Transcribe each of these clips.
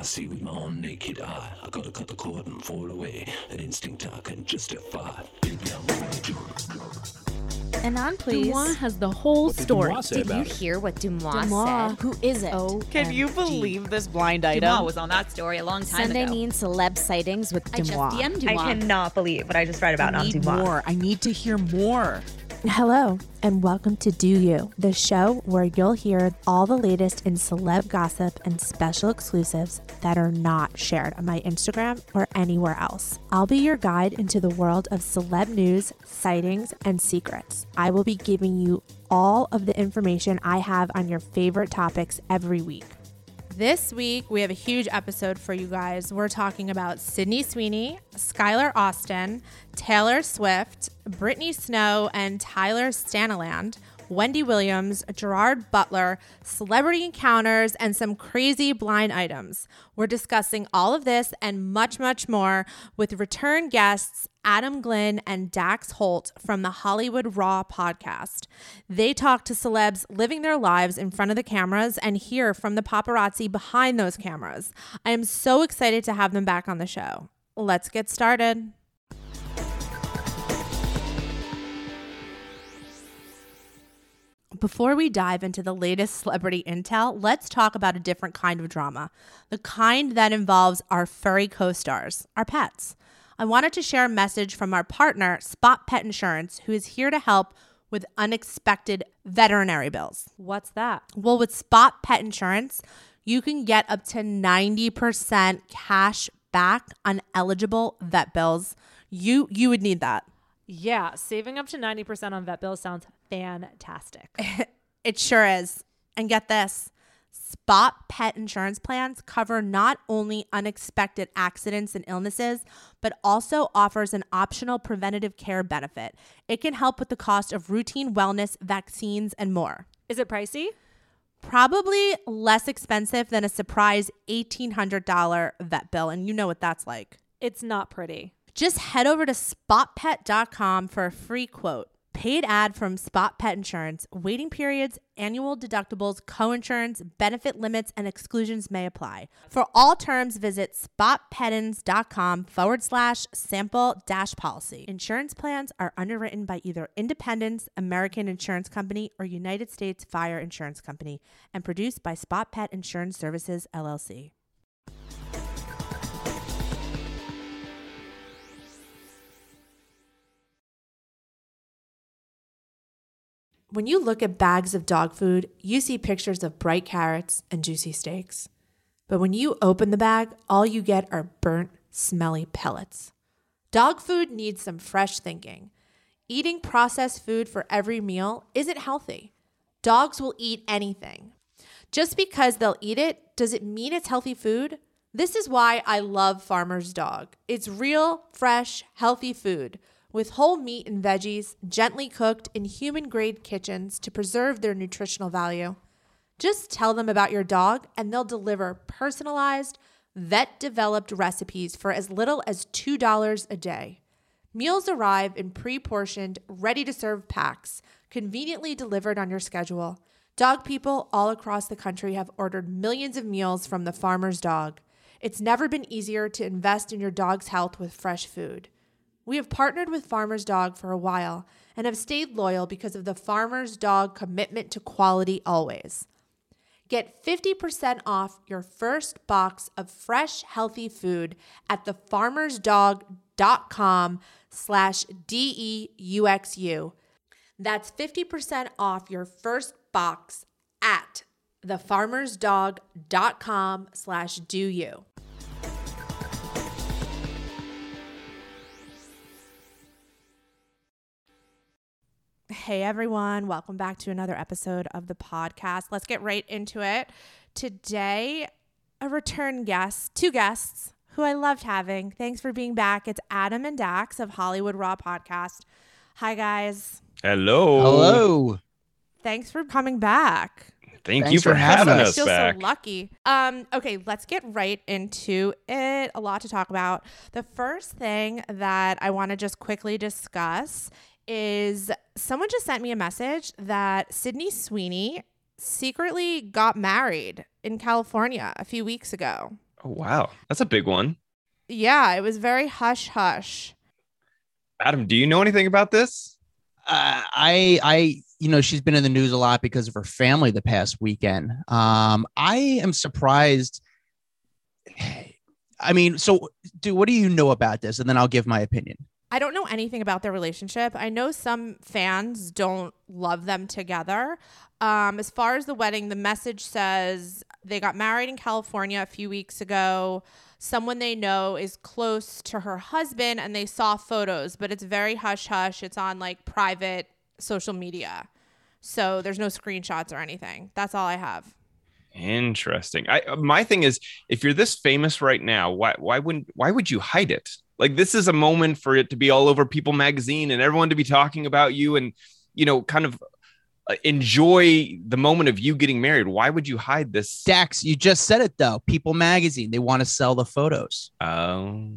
I see with my own naked eye. I gotta cut the cord and fall away. An instinct I can justify. Baby, I'm on a drug. And on, please. Deuxmoi has the whole story. Deuxmoi say Did you it? hear what Deuxmoi, Deuxmoi. said? Who is it? Oh, Can you believe this blind item? Deuxmoi was on that story a long time Sunday ago. mean celeb sightings with I just DM'd I cannot believe what I just read about I on need Deuxmoi. more. I need to hear more. Hello, and welcome to Deux U, the show where you'll hear all the latest in celeb gossip and special exclusives that are not shared on my Instagram or anywhere else. I'll be your guide into the world of celeb news, sightings, and secrets. I will be giving you all of the information I have on your favorite topics every week. This week, we have a huge episode for you guys. We're talking about Sydney Sweeney, Skylar Astin, Taylor Swift, Brittany Snow, and Tyler Stanaland, Wendy Williams, Gerard Butler, celebrity encounters, and some crazy blind items. We're discussing all of this and much, much more with return guests Adam Glyn and Dax Holt from the Hollywood Raw podcast. They talk to celebs living their lives in front of the cameras and hear from the paparazzi behind those cameras. I am so excited to have them back on the show. Let's get started. Before we dive into the latest celebrity intel, let's talk about a different kind of drama the kind that involves our furry co stars, our pets. I wanted to share a message from our partner, Spot Pet Insurance, who is here to help with unexpected veterinary bills. What's that? Well, with Spot Pet Insurance, you can get up to 90% cash back on eligible vet bills. You you would need that. Yeah, saving up to 90% on vet bills sounds fantastic. It sure is. And get this Spot pet insurance plans cover not only unexpected accidents and illnesses, but also offers an optional preventative care benefit. It can help with the cost of routine wellness, vaccines, and more. Is it pricey? Probably less expensive than a surprise $1,800 vet bill. And you know what that's like. It's not pretty. Just head over to spotpet.com for a free quote. Paid ad from Spot Pet Insurance. Waiting periods, annual deductibles, co-insurance, benefit limits, and exclusions may apply. For all terms, visit spotpetins.com forward slash sample dash policy. Insurance plans are underwritten by either Independence, American Insurance Company, or United States Fire Insurance Company, and produced by Spot Pet Insurance Services, LLC. When you look at bags of dog food, you see pictures of bright carrots and juicy steaks. But when you open the bag, all you get are burnt, smelly pellets. Dog food needs some fresh thinking. Eating processed food for every meal isn't healthy. Dogs will eat anything. Just because they'll eat it, does it mean it's healthy food? This is why I love Farmer's Dog. It's real, fresh, healthy food with whole meat and veggies gently cooked in human grade kitchens to preserve their nutritional value. Just tell them about your dog and they'll deliver personalized, vet developed recipes for as little as $2 a day. Meals arrive in pre portioned, ready to serve packs, conveniently delivered on your schedule. Dog people all across the country have ordered millions of meals from the farmer's dog. It's never been easier to invest in your dog's health with fresh food. We have partnered with Farmer's Dog for a while and have stayed loyal because of the Farmer's Dog commitment to quality always. Get 50% off your first box of fresh, healthy food at thefarmersdog.com slash D-E-U-X-U. That's 50% off your first box at thefarmersdog.com slash do you. Hey everyone, welcome back to another episode of the podcast. Let's get right into it. Today, a return guest, two guests who I loved having. Thanks for being back. It's Adam and Dax of Hollywood Raw Podcast. Hi guys. Hello. Hello. Thanks for coming back. Thank Thanks you for, for having having us. us feel back. so lucky. Um, okay, let's get right into it. A lot to talk about. The first thing that I want to just quickly discuss is someone just sent me a message that Sydney Sweeney secretly got married in California a few weeks ago. Oh wow, that's a big one. Yeah, it was very hush hush. Adam, do you know anything about this? Uh, I, I, you know, she's been in the news a lot because of her family the past weekend. Um, I am surprised. I mean, so, do what do you know about this? And then I'll give my opinion. I don't know anything about their relationship. I know some fans don't love them together. Um, as far as the wedding, the message says they got married in California a few weeks ago. Someone they know is close to her husband and they saw photos, but it's very hush hush. It's on like private social media. So there's no screenshots or anything. That's all I have. Interesting. I my thing is if you're this famous right now, why why wouldn't why would you hide it? Like this is a moment for it to be all over People magazine and everyone to be talking about you and you know kind of uh, enjoy the moment of you getting married. Why would you hide this? Dax, you just said it though. People magazine, they want to sell the photos. Oh.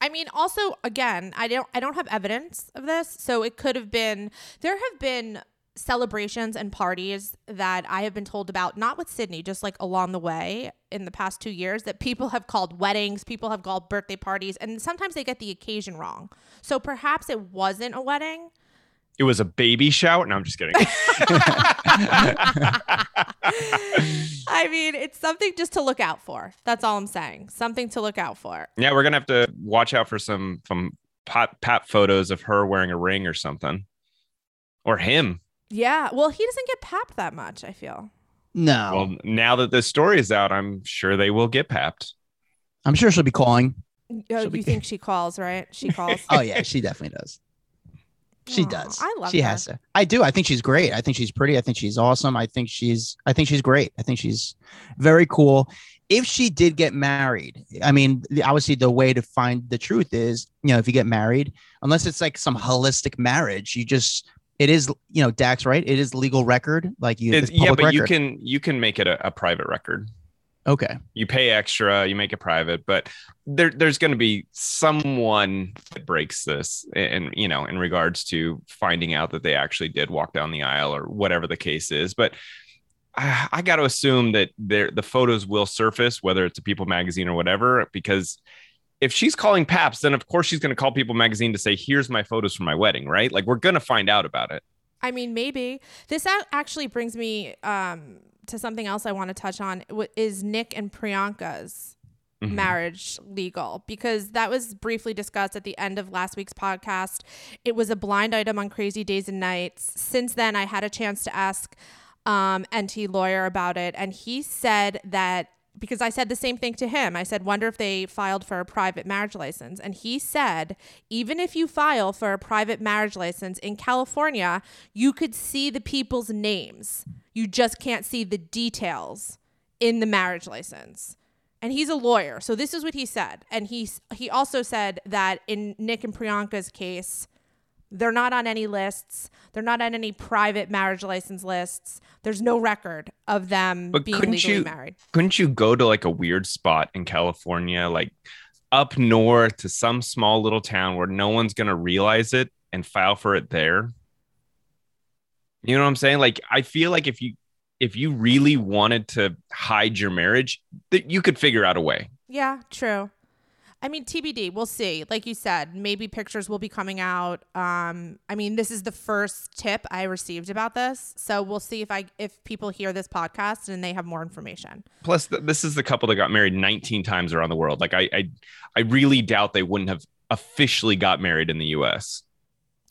I mean, also again, I don't I don't have evidence of this, so it could have been there have been celebrations and parties that I have been told about, not with Sydney, just like along the way in the past two years, that people have called weddings, people have called birthday parties, and sometimes they get the occasion wrong. So perhaps it wasn't a wedding. It was a baby shower. No, I'm just kidding. I mean, it's something just to look out for. That's all I'm saying. Something to look out for. Yeah, we're gonna have to watch out for some some pop pap photos of her wearing a ring or something, or him. Yeah. Well, he doesn't get papped that much, I feel. No. Well, now that this story is out, I'm sure they will get papped. I'm sure she'll be calling. Oh, you think she calls, right? She calls. oh yeah, she definitely does. She Aw, does. I love She her. has to. I do. I think she's great. I think she's pretty. I think she's awesome. I think she's. I think she's great. I think she's very cool. If she did get married, I mean, the- obviously the way to find the truth is, you know, if you get married, unless it's like some holistic marriage, you just it is, you know, Dax, right? It is legal record, like you. Yeah, but you can you can make it a, a private record. Okay. You pay extra, you make it private, but there there's going to be someone that breaks this, and you know, in regards to finding out that they actually did walk down the aisle or whatever the case is. But I, I got to assume that there the photos will surface, whether it's a People magazine or whatever, because if she's calling Paps, then of course she's going to call People magazine to say, "Here's my photos from my wedding," right? Like we're going to find out about it. I mean, maybe this actually brings me um, to something else I want to touch on. Is Nick and Priyanka's Mhm. marriage legal? Because that was briefly discussed at the end of last week's podcast. It was a blind item on Crazy Days and Nights. Since then, I had a chance to ask um, NT lawyer about it, and he said that because I said the same thing to him. I said, wonder if they filed for a private marriage license. And he said, even if you file for a private marriage license in California, you could see the people's names. You just can't see the details in the marriage license. And he's a lawyer. So this is what he said. And he he also said that in Nick and Priyanka's case, they're not on any lists. They're not on any private marriage license lists. There's no record of them But being couldn't legally you married. couldn't you go to like a weird spot in California, like up north to some small little town where no one's gonna realize it and file for it there? You know what I'm saying? Like I feel like if you if you really wanted to hide your marriage, that you could figure out a way. Yeah, true. I mean, TBD. We'll see. Like you said, maybe pictures will be coming out. Um, I mean, this is the first tip I received about this, so we'll see if I if people hear this podcast and they have more information. Plus, th- this is the couple that got married 19 times around the world. Like I, I, I really doubt they wouldn't have officially got married in the U.S.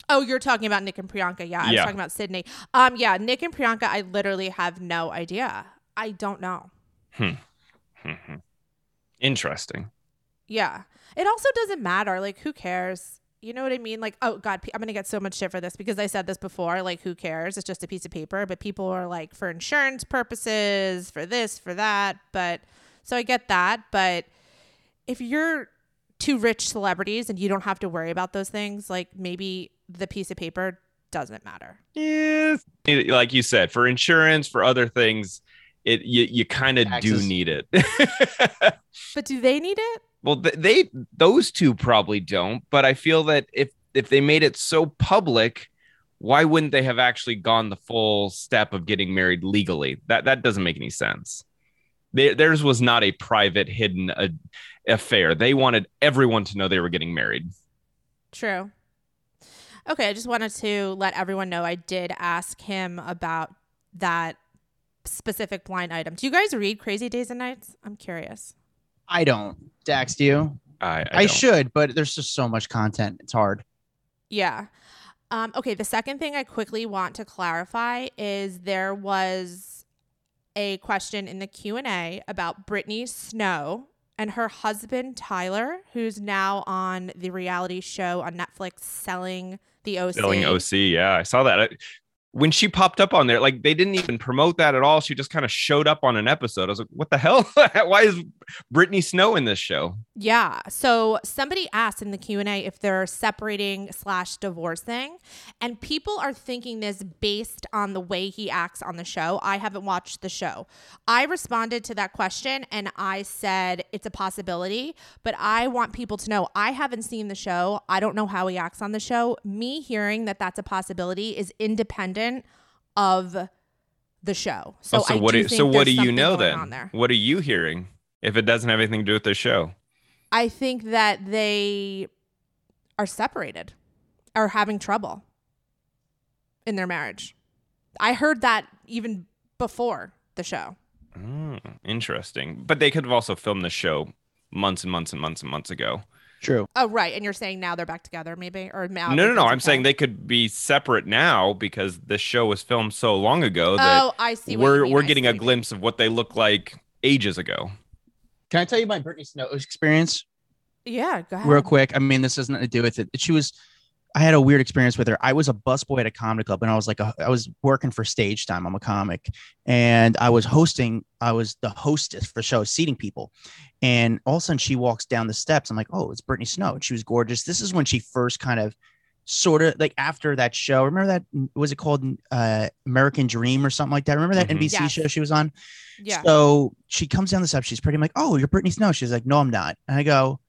Oh, you're talking about Nick and Priyanka. Yeah, I was Yeah. talking about Sydney. Um, yeah, Nick and Priyanka. I literally have no idea. I don't know. Mhm. Interesting. Yeah. It also doesn't matter. Like, who cares? You know what I mean? Like, oh God, I'm gonna get so much shit for this because I said this before. Like, who cares? It's just a piece of paper. But people are like, for insurance purposes, for this, for that. But so I get that. But if you're two rich celebrities and you don't have to worry about those things, like maybe the piece of paper doesn't matter. Yeah, like you said, for insurance, for other things, it you, you kind of do need it. But do they need it? Well, th- they those two probably don't, but I feel that if if they made it so public, why wouldn't they have actually gone the full step of getting married legally? That that doesn't make any sense. Theirs was not a private, hidden uh, affair. They wanted everyone to know they were getting married. True. Okay, I just wanted to let everyone know I did ask him about that specific blind item. Do you guys read Crazy Days and Nights? I'm curious. I don't. Dax, do you? I, I, I should, but there's just so much content. It's hard. Yeah. Um, okay, the second thing I quickly want to clarify is there was a question in the Q&A about Brittany Snow and her husband Tyler, who's now on the reality show on Netflix selling the OC. Selling OC, yeah, I saw that. When she popped up on there, like they didn't even promote that at all. She just kind of showed up on an episode. I was like, what the hell? Why is Brittany Snow in this show? Yeah. So somebody asked in the Q&A if they're separating slash divorcing. And people are thinking this based on the way he acts on the show. I haven't watched the show. I responded to that question and I said it's a possibility. But I want people to know I haven't seen the show. I don't know how he acts on the show. Me hearing that that's a possibility is independent of the show. So, oh, so I what? do so what do you know then? there. What are you hearing? If it doesn't have anything to do with the show, I think that they are separated or having trouble in their marriage. I heard that even before the show. Mm, interesting. But they could have also filmed the show months and months and months and months ago. True. Oh, right. And you're saying now they're back together, maybe? Or now? no, no, no. it's I'm saying they could be separate now because the show was filmed so long ago that Oh, I see. We're we're I getting see a what you mean. glimpse of what they look like ages ago. Can I tell you my Brittany Snow experience Yeah, go ahead. real quick? I mean, this has nothing to do with it. She was, I had a weird experience with her. I was a busboy at a comedy club, and I was like, a, I was working for stage time. I'm a comic, and I was hosting. I was the hostess for shows, seating people, and all of a sudden she walks down the steps. I'm like, oh, it's Brittany Snow, and she was gorgeous. This is when she first kind of, sort of like after that show. Remember that was it called uh, American Dream or something like that? Remember that Mhm. NBC Yes. show she was on? Yeah. So she comes down the steps. She's pretty. I'm like, oh, you're Brittany Snow. She's like, no, I'm not. And I go,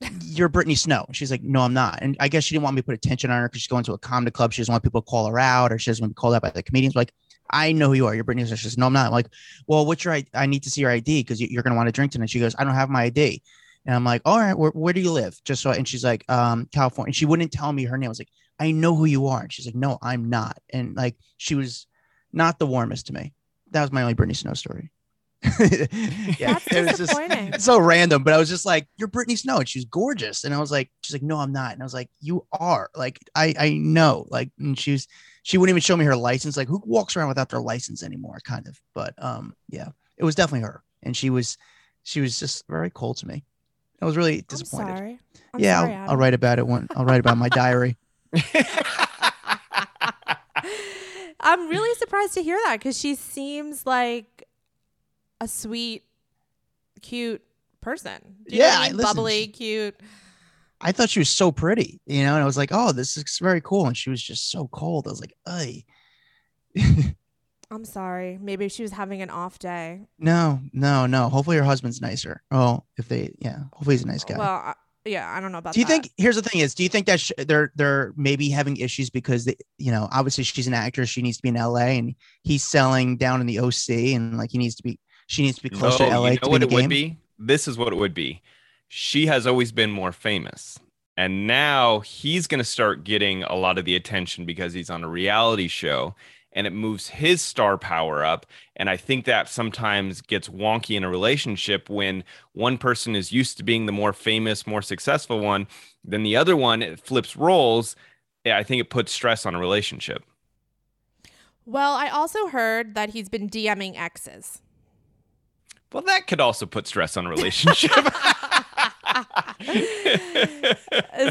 you're Brittany Snow. She's like, no, I'm not. And I guess she didn't want me to put attention on her because she's going to a comedy club. She doesn't want people to call her out or she doesn't want to be called out by the comedians. Like, I know who you are. You're Brittany Snow. She says, no, I'm not. I'm like, well, what's your I, I need to see your ID because you, you're going to want to drink tonight. She goes, I don't have my ID. And I'm like, all right, where, where do you live? Just so, and she's like, um, California. And she wouldn't tell me her name. I was like, I know who you are. And she's like, no, I'm not. And like, she was not the warmest to me. That was my only Brittany Snow story. yeah, it was just so random, but I was just like, "You're Brittany Snow," and she's gorgeous, and I was like, "She's like, no, I'm not," and I was like, "You are." Like, I I know, like, and she was, she wouldn't even show me her license. Like, who walks around without their license anymore? Kind of, but um, yeah, it was definitely her, and she was, she was just very cold to me. I was really I'm disappointed. sorry. I'm yeah, sorry, I'll, I'll write about it one. I'll write about my diary. I'm really surprised to hear that because she seems like a sweet, cute person. Do you know Yeah, I mean? bubbly, she- cute. I thought she was so pretty, you know, and I was like, "Oh, this is very cool," and she was just so cold. I was like, "Ay." I'm sorry. Maybe she was having an off day. No, no, no. Hopefully her husband's nicer. Oh, if they, yeah, hopefully he's a nice guy. Well, I, yeah, I don't know about. That. Do you that. think? Here's the thing: is do you think that sh- they're they're maybe having issues because they, you know, obviously she's an actress, she needs to be in L.A. and he's selling down in the O.C. and like he needs to be, she needs to be close to L.A. You know to be in what the it would be? This is what it would be. She has always been more famous. And now he's going to start getting a lot of the attention because he's on a reality show and it moves his star power up. And I think that sometimes gets wonky in a relationship when one person is used to being the more famous, more successful one, then the other one it flips roles. Yeah, I think it puts stress on a relationship. Well, I also heard that he's been DMing exes. Well, that could also put stress on a relationship.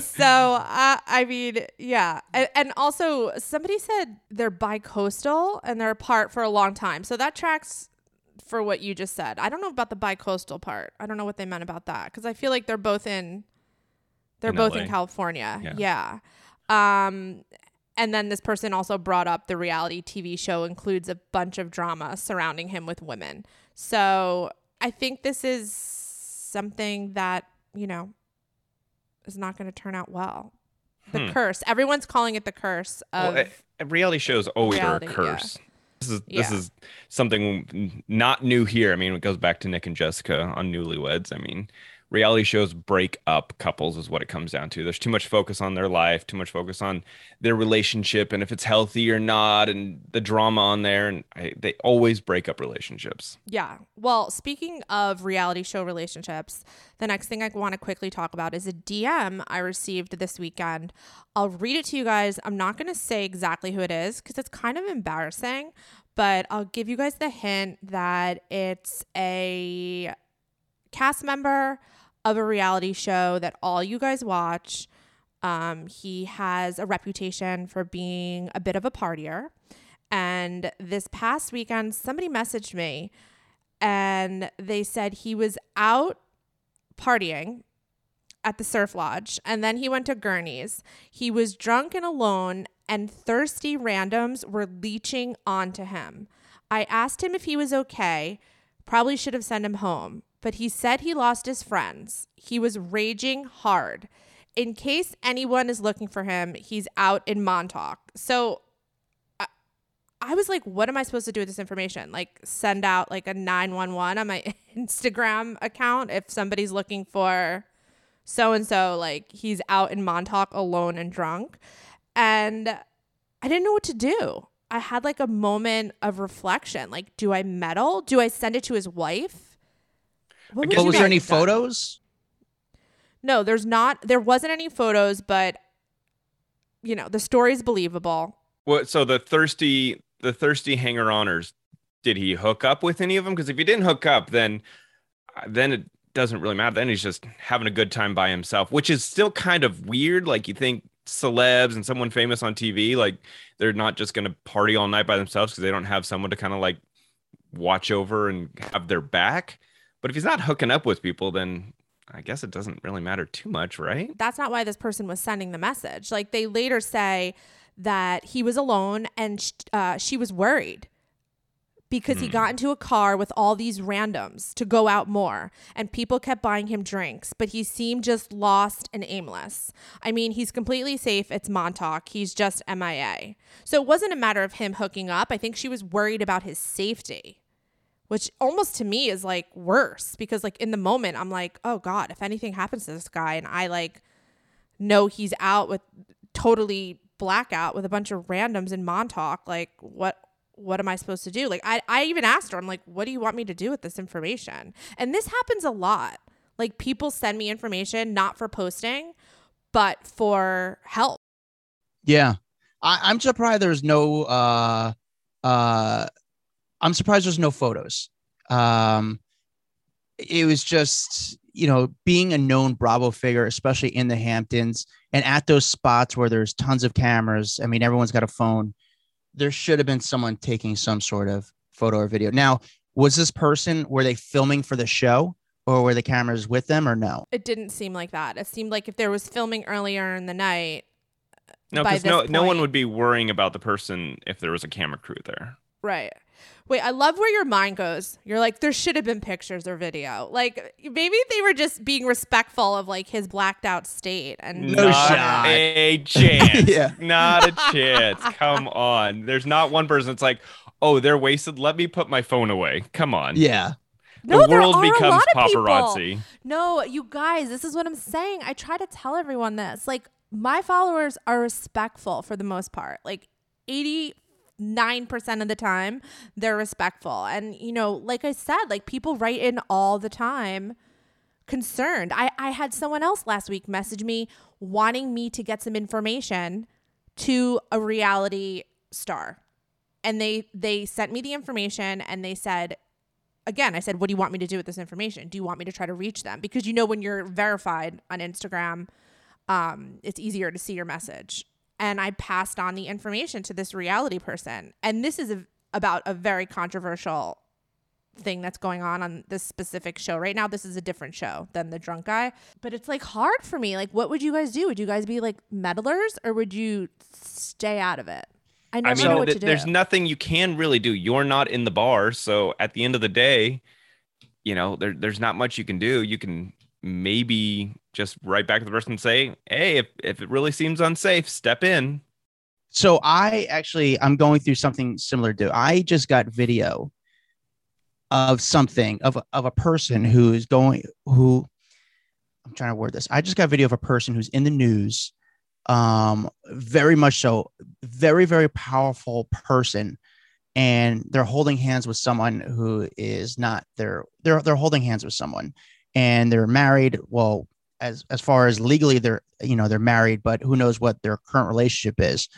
so uh, I mean, yeah, and, and also somebody said they're bi-coastal and they're apart for a long time, so that tracks for what you just said. I don't know about the bi-coastal part. I don't know what they meant about that because I feel like they're both in, they're In both LA. in California. Yeah. yeah. Um, and then this person also brought up the reality TV show includes a bunch of drama surrounding him with women. So I think this is something that, you know, is not going to turn out well. The Hmm. curse. Everyone's calling it the curse of. Well, reality shows always Reality, are a yeah. curse. This is this Yeah. is something not new here. I mean, it goes back to Nick and Jessica on Newlyweds. I mean, reality shows break up couples is what it comes down to. There's too much focus on their life, too much focus on their relationship and if it's healthy or not, and the drama on there, and I, they always break up relationships. Yeah. Well, speaking of reality show relationships, the next thing I want to quickly talk about is a DM I received this weekend. I'll read it to you guys. I'm not going to say exactly who it is because it's kind of embarrassing, but I'll give you guys the hint that it's a cast member of a reality show that all you guys watch. Um, he has a reputation for being a bit of a partier. And this past weekend, somebody messaged me and they said he was out partying at the surf lodge and then he went to Gurney's. He was drunk and alone, and thirsty randoms were leeching onto him. I asked him if he was okay. Probably should have sent him home, but he said he lost his friends. He was raging hard. In case anyone is looking for him, he's out in Montauk. So I, was like, what am I supposed to do with this information? Like, send out like a 911 on my Instagram account if somebody's looking for so and so, like, he's out in Montauk alone and drunk. And I didn't know what to do. I had like a moment of reflection. Like, do I meddle? Do I send it to his wife? What guess But was there any have done? photos? No, there's not. There wasn't any photos, but you know, the story's believable. What? So the thirsty, the thirsty hanger-oners, did he hook up with any of them? Because if he didn't hook up, then uh, then it doesn't really matter. Then he's just having a good time by himself, which is still kind of weird. Like you think celebs and someone famous on TV, like they're not just going to party all night by themselves because they don't have someone to kind of like watch over and have their back. But if he's not hooking up with people, then I guess it doesn't really matter too much, right? That's not why this person was sending the message. Like they later say that he was alone and sh- uh, she was worried because he got into a car with all these randoms to go out more and people kept buying him drinks but he seemed just lost and aimless. I mean he's completely safe. It's montauk. He's just mia so it wasn't a matter of him hooking up. I think she was worried about his safety which almost to me is like worse because like in the moment i'm like oh god if anything happens to this guy and i like know he's out with totally blackout with a bunch of randoms in montauk like what what am I supposed to do? Like I, I even asked her, I'm like, what do you want me to do with this information? And this happens a lot. Like people send me information not for posting, but for help. Yeah, I, I'm surprised there's no. Uh, uh, I'm surprised there's no photos. Um, it was just you know being a known Bravo figure, especially in the Hamptons and at those spots where there's tons of cameras. I mean, everyone's got a phone. There should have been someone taking some sort of photo or video. Now, was this person were they filming for the show or were the cameras with them or no? It didn't seem like that. It seemed like if there was filming earlier in the night. No, because no, this no one would be worrying about the person if there was a camera crew there. Right. Wait, I love where your mind goes. You're like, there should have been pictures or video. Like maybe they were just being respectful of like his blacked out state and No not shot. a chance. Yeah. Not a chance. Come on. There's not one person that's like, oh, they're wasted. Let me put my phone away. Come on. Yeah. No, the there world are a becomes lot of people. paparazzi. No, you guys, this is what I'm saying. I try to tell everyone this. Like, my followers are respectful for the most part. Like, 89% of the time, they're respectful. And, you know, like I said, like people write in all the time concerned. I, I had someone else last week message me wanting me to get some information to a reality star. And they they sent me the information and they said, again, I said, what do you want me to do with this information? Do you want me to try to reach them? Because you know when you're verified on Instagram, um, it's easier to see your message. And I passed on the information to this reality person. And this is a, about a very controversial thing that's going on on this specific show right now. This is a different show than the drunk guy, but it's like hard for me. Like, what would you guys do? Would you guys be like meddlers or would you stay out of it? I I mean, know what th- to do. there's nothing you can really do. You're not in the bar. So at the end of the day, you know, there, there's not much you can do. You can maybe just write back to the person and say, hey, if, if it really seems unsafe, step in. So I actually I'm going through something similar to I just got video of something of of a person who's going who I'm trying to word this. I just got video of a person who's in the news um very much so very very powerful person and they're holding hands with someone who is not they're they're they're holding hands with someone and they're married. Well as as far as legally they're you know they're married but who knows what their current relationship is.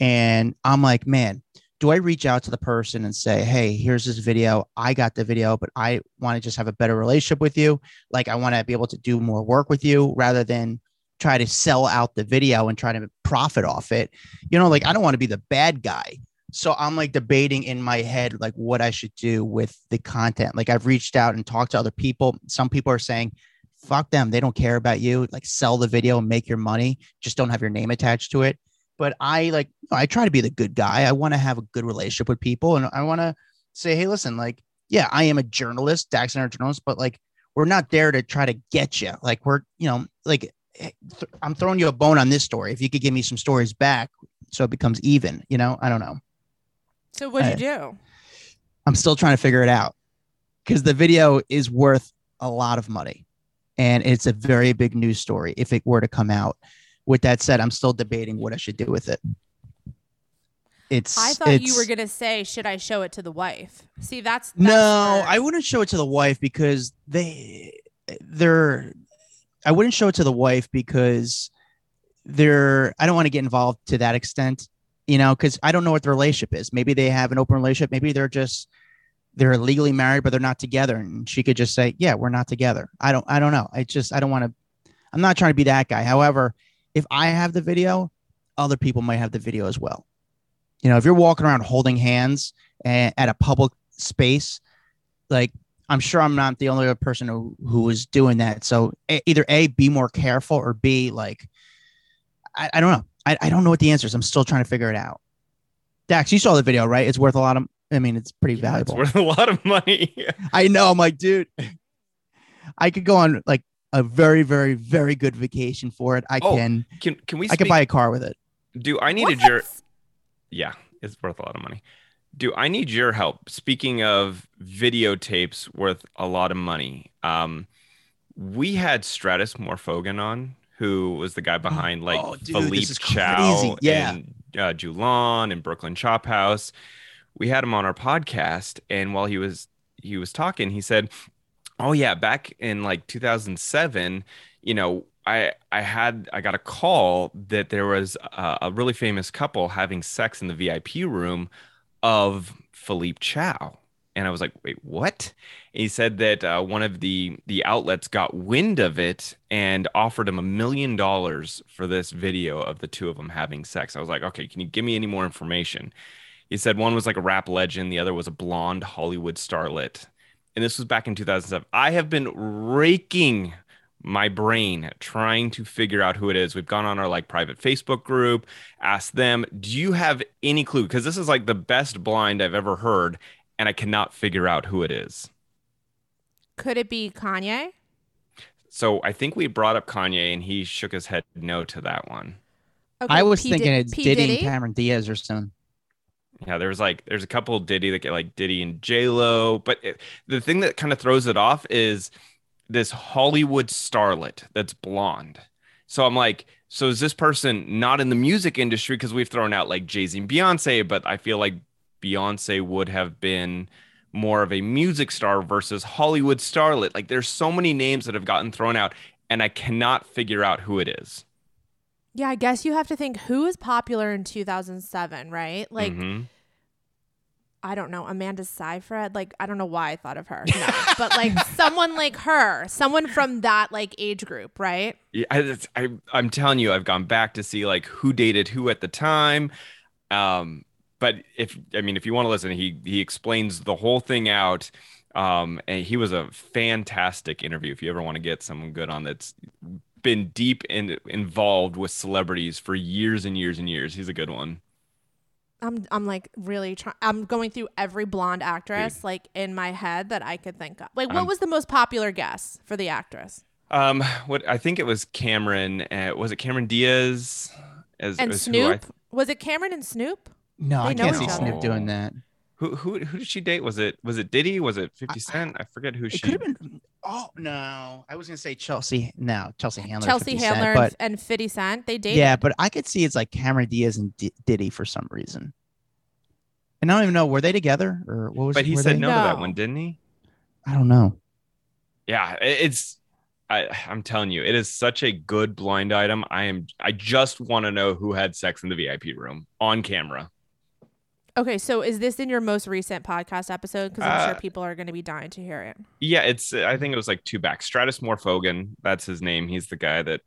And i'm like man do i reach out to the person and say hey here's this video. I got the video but i want to just have a better relationship with you. Like i want to be able to do more work with you rather than try to sell out the video and try to profit off it. You know like i don't want to be the bad guy so i'm like debating in my head like what i should do with the content. Like i've reached out and talked to other people. Some people are saying fuck them. They don't care about you. Like sell the video and make your money. Just don't have your name attached to it. But i like i try to be the good guy. I want to have a good relationship with people. And i want to say hey listen like yeah i am a journalist dax and a journalist but like we're not there to try to get you like we're you know like eh, i'm throwing you a bone on this story. If you could give me some stories back so it becomes even you know? I don't know so what'd you do i'm still trying to figure it out because the video is worth a lot of money and it's a very big news story if it were to come out. With that said, I'm still debating what I should do with it. It's. I thought it's, you were gonna say, "Should I show it to the wife?" See, that's, that's no. I wouldn't show it to the wife because they they're. I wouldn't show it to the wife because they're. I don't want to get involved to that extent, you know, because I don't know what the relationship is. Maybe they have an open relationship. Maybe they're just they're legally married but they're not together. And she could just say yeah we're not together. I don't i don't know. I just i don't want to i'm not trying to be that guy. However if i have the video other people might have the video as well. You know if you're walking around holding hands eh, at a public space like i'm sure i'm not the only person who, who was doing that. So either a be more careful or b like i, I don't know I, I don't know what the answer is i'm still trying to figure it out dax you saw the video right it's worth a lot of I mean, it's pretty Yeah, it's worth a lot of money. I know. I'm like, dude, I could go on like a very, very, very good vacation for it. I Oh, can. can can we? I could buy a car with it. Do I need a your? Yeah, it's worth a lot of money. Do I need your help? Speaking of videotapes worth a lot of money, um, we had Stratis Morfogen on, who was the guy behind like Oh, dude, Philippe Chow. Yeah. and uh, Jue Lan and Brooklyn Chop House. We had him on our podcast, and while he was he was talking, he said, "Oh yeah, back in like 2007, you know, I I had I got a call that there was a, a really famous couple having sex in the VIP room of Philippe Chow." And I was like, "Wait, what?" And he said that uh, one of the the outlets got wind of it and offered him a million dollars for this video of the two of them having sex. I was like, "Okay, can you give me any more information?" He said one was like a rap legend, the other was a blonde Hollywood starlet. And this was back in 2007. I have been raking my brain trying to figure out who it is. We've gone on our like private Facebook group, asked them, "Do you have any clue?" Because this is like the best blind I've ever heard, and I cannot figure out who it is. Could it be Kanye? So I think we brought up Kanye, and he shook his head no to that one. Okay, I was P. thinking Di- it's P. Diddy, Diddy? and Cameron Diaz or something. Yeah, there was like there's a couple Diddy that get like Diddy and J Lo, but it, the thing that kind of throws it off is this Hollywood starlet that's blonde. So I'm like, so is this person not in the music industry? Because we've thrown out like Jay Z and Beyonce, but I feel like Beyonce would have been more of a music star versus Hollywood starlet. Like there's so many names that have gotten thrown out, and I cannot figure out who it is. Yeah, I guess you have to think who was popular in 2007, right? Like, Mhm. I don't know, Amanda Seyfried. Like, I don't know why I thought of her. No, but like someone like her, someone from that like age group, right? Yeah, I, I I'm telling you, I've gone back to see like who dated who at the time. Um, but if I mean, if you want to listen, he he explains the whole thing out. Um, and he was a fantastic interview. If you ever want to get someone good on that's been deep in involved with celebrities for years and years and years, he's a good one. I'm I'm like really trying. I'm going through every blonde actress like in my head that I could think of. Like, what Um, was the most popular guess for the actress? Um, what I think it was Cameron. Uh, was it Cameron Diaz? As, And who I Snoop? Was it Cameron and Snoop? No, They I can't see other. Snoop doing that. Who who who did she date? Was it was it Diddy? Was it Fifty Cent? I forget who It she. could have been. Oh no, I was gonna say Chelsea. No, Chelsea Handler. Chelsea 50 Cent, Handler but and, and 50 Cent. They dated. yeah, but I could see it's like Cameron Diaz and D- Diddy for some reason. And I don't even know were they together or what was. But he said they? no, to that one, didn't he? I don't know. Yeah, it's. I, I'm telling you, it is such a good blind item. I am. I just want to know who had sex in the VIP room on camera. Okay, so is this in your most recent podcast episode? Because I'm Uh, sure people are going to be dying to hear it. Yeah, it's. I think it was like two back. Stratis Morfogen. That's his name. He's the guy that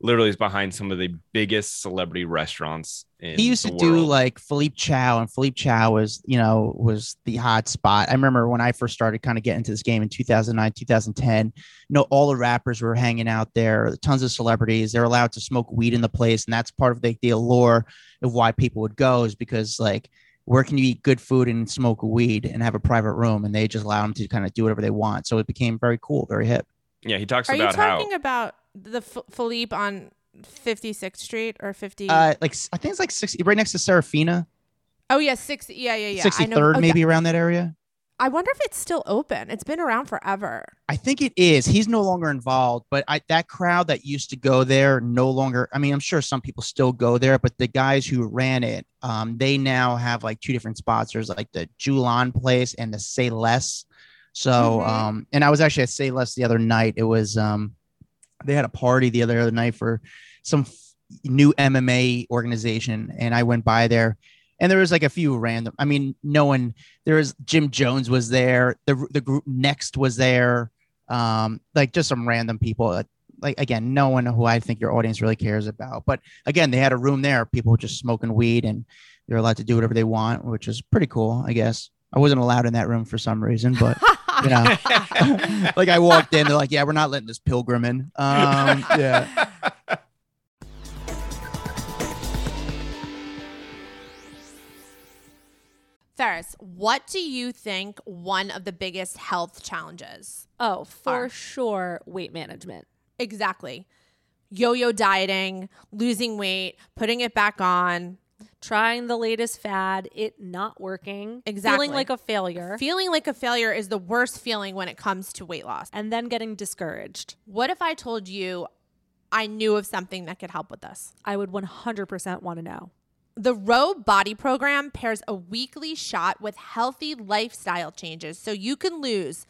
literally is behind some of the biggest celebrity restaurants. In he used the to do like Philippe Chow, and Philippe Chow was, you know, was the hot spot. I remember when I first started kind of getting into this game in 2009, 2010. You know, all the rappers were hanging out there, tons of celebrities. They're allowed to smoke weed in the place, and that's part of the, the allure of why people would go is because like where can you eat good food and smoke weed and have a private room, and they just allow them to kind of do whatever they want. So it became very cool, very hip. Yeah, he talks Are you about how. talking about the F- Philippe on 56th Street or 50? Uh, like I think it's like 60, right next to Serafina, oh, yeah, 60. Yeah, yeah, yeah. I know. 63rd, Oh, maybe around that area. I wonder if it's still open. It's been around forever. I think it is. He's no longer involved, but I, that crowd that used to go there no longer. I mean, I'm sure some people still go there, but the guys who ran it, um, they now have like two different sponsors, like the Jue Lan place and the Say Less. So, Mhm. um, and I was actually at Say Less the other night. It was, um, they had a party the other other night for some f- new MMA organization, and I went by there, and there was like a few random. I mean, no one. There was Jim Jones was there. The the group next was there. Um, like just some random people. Like again, no one who I think your audience really cares about. But again, they had a room there. People were just smoking weed, and they're allowed to do whatever they want, which is pretty cool, I guess. I wasn't allowed in that room for some reason, but you know, like I walked in, they're like, "Yeah, we're not letting this pilgrim in." Um, yeah. Ferris, what do you think one of the biggest health challenges? Oh, for Are. sure, weight management. Exactly. Yo yo dieting, losing weight, putting it back on, Trying the latest fad, it not working. Exactly. Feeling like a failure. feeling like a failure is the worst feeling when it comes to weight loss. and then getting discouraged. What if I told you I knew of something that could help with this? I would 100% want to know. The Ro Body Program pairs a weekly shot with healthy lifestyle changes so you can lose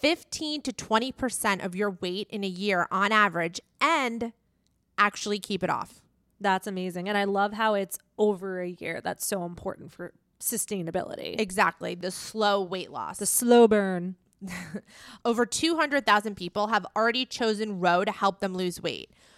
15 to 20% of your weight in a year on average and actually keep it off. That's amazing. And I love how it's over a year. That's so important for sustainability. Exactly. The slow weight loss. the slow burn. Over 200,000 people have already chosen Ro to help them lose weight.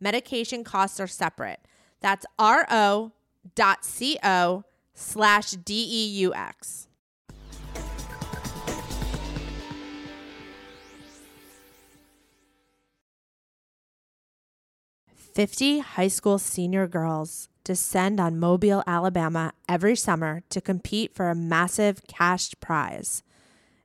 Medication costs are separate. That's ro.co slash D-E-U-X. Fifty high school senior girls descend on Mobile, Alabama every summer to compete for a massive cash prize.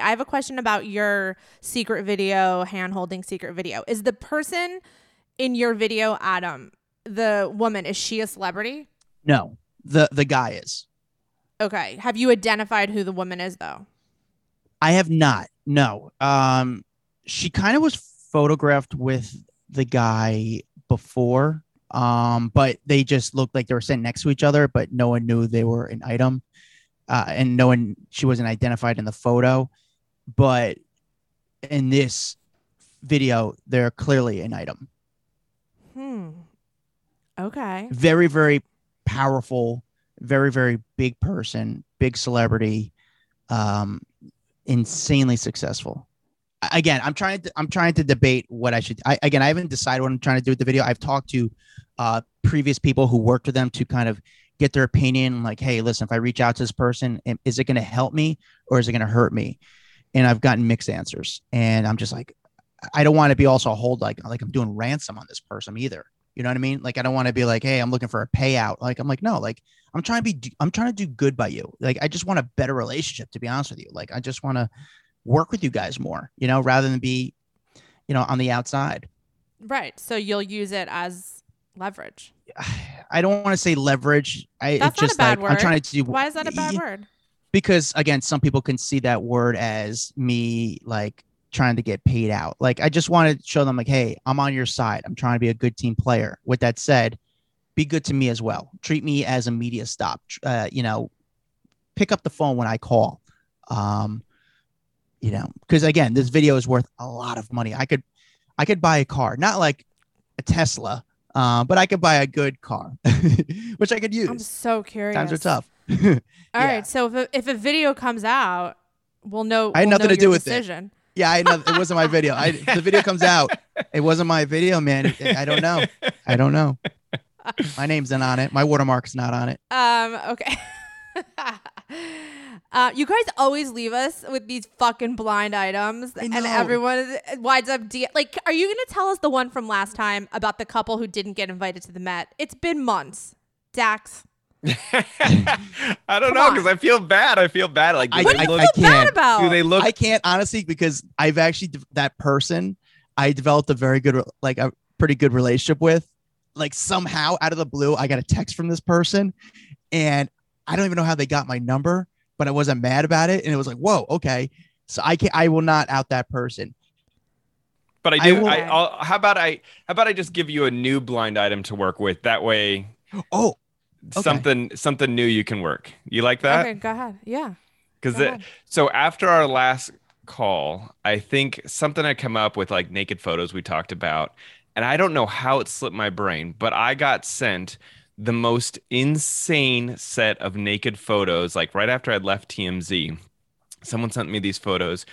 I have a question about your secret video, hand holding secret video. Is the person in your video, Adam, the woman, is she a celebrity? No, the the guy is. Okay. Have you identified who the woman is though? I have not. No. Um, she kind of was photographed with the guy before, um, but they just looked like they were sitting next to each other, but no one knew they were an item, uh, and no one she wasn't identified in the photo, but in this video, they're clearly an item. Hmm. Okay. Very, very powerful, very, very big person, big celebrity. Um, insanely successful. Again, I'm trying to I'm trying to debate what I should. I, again, I haven't decided what I'm trying to do with the video. I've talked to uh, previous people who worked with them to kind of get their opinion. Like, hey, listen, if I reach out to this person, is it going to help me or is it going to hurt me? And I've gotten mixed answers. And I'm just like, I don't want to be also a hold like like I'm doing ransom on this person either. You know what I mean? Like I don't want to be like, hey, I'm looking for a payout. Like I'm like, no, like I'm trying to be I'm trying to do good by you. Like I just want a better relationship, to be honest with you. Like I just want to work with you guys more, you know, rather than be, you know, on the outside. Right. So you'll use it as leverage. I don't want to say leverage. I That's it's just not a bad like word. I'm trying to do Why is that a bad word? because again, some people can see that word as me like trying to get paid out. Like I just want to show them like, hey, I'm on your side. I'm trying to be a good team player. With that said, be good to me as well. Treat me as a media stop. Uh, you know, pick up the phone when I call. Um, you know, because again, this video is worth a lot of money. I could, I could buy a car, not like a Tesla, uh, but I could buy a good car, which I could use. I'm so curious. Times are tough. All Yeah. right. So if a, if a video comes out, we'll know. I had we'll nothing to do with it. decision. Yeah, I know it wasn't my video. I the video comes out. It wasn't my video, man. I don't know. I don't know. My name's not on it. My watermark's not on it. Um. Okay. Uh, you guys always leave us with these fucking blind items, and know. everyone winds up. De- like, are you gonna tell us the one from last time about the couple who didn't get invited to the Met? It's been months. Dax, I don't Come know because I feel bad. I feel bad. Like, do I- what they do you I- look, feel bad can't. about? do they look? I can't honestly because I've actually de- that person I developed a very good like a pretty good relationship with. Like somehow out of the blue, I got a text from this person, and I don't even know how they got my number, but I wasn't mad about it, and it was like, whoa, okay. So I can I will not out that person. but I I do. will- I, I'll, how about I? How about I just give you a new blind item to work with? That way, Oh, Okay. something something new you can work. You like that? okay, go ahead. Yeah. Because Go so after our last call, I think something had come up with like naked photos we talked about, and I don't know how it slipped my brain, but I got sent the most insane set of naked photos like right after I'd left TMZ. Someone sent me these photos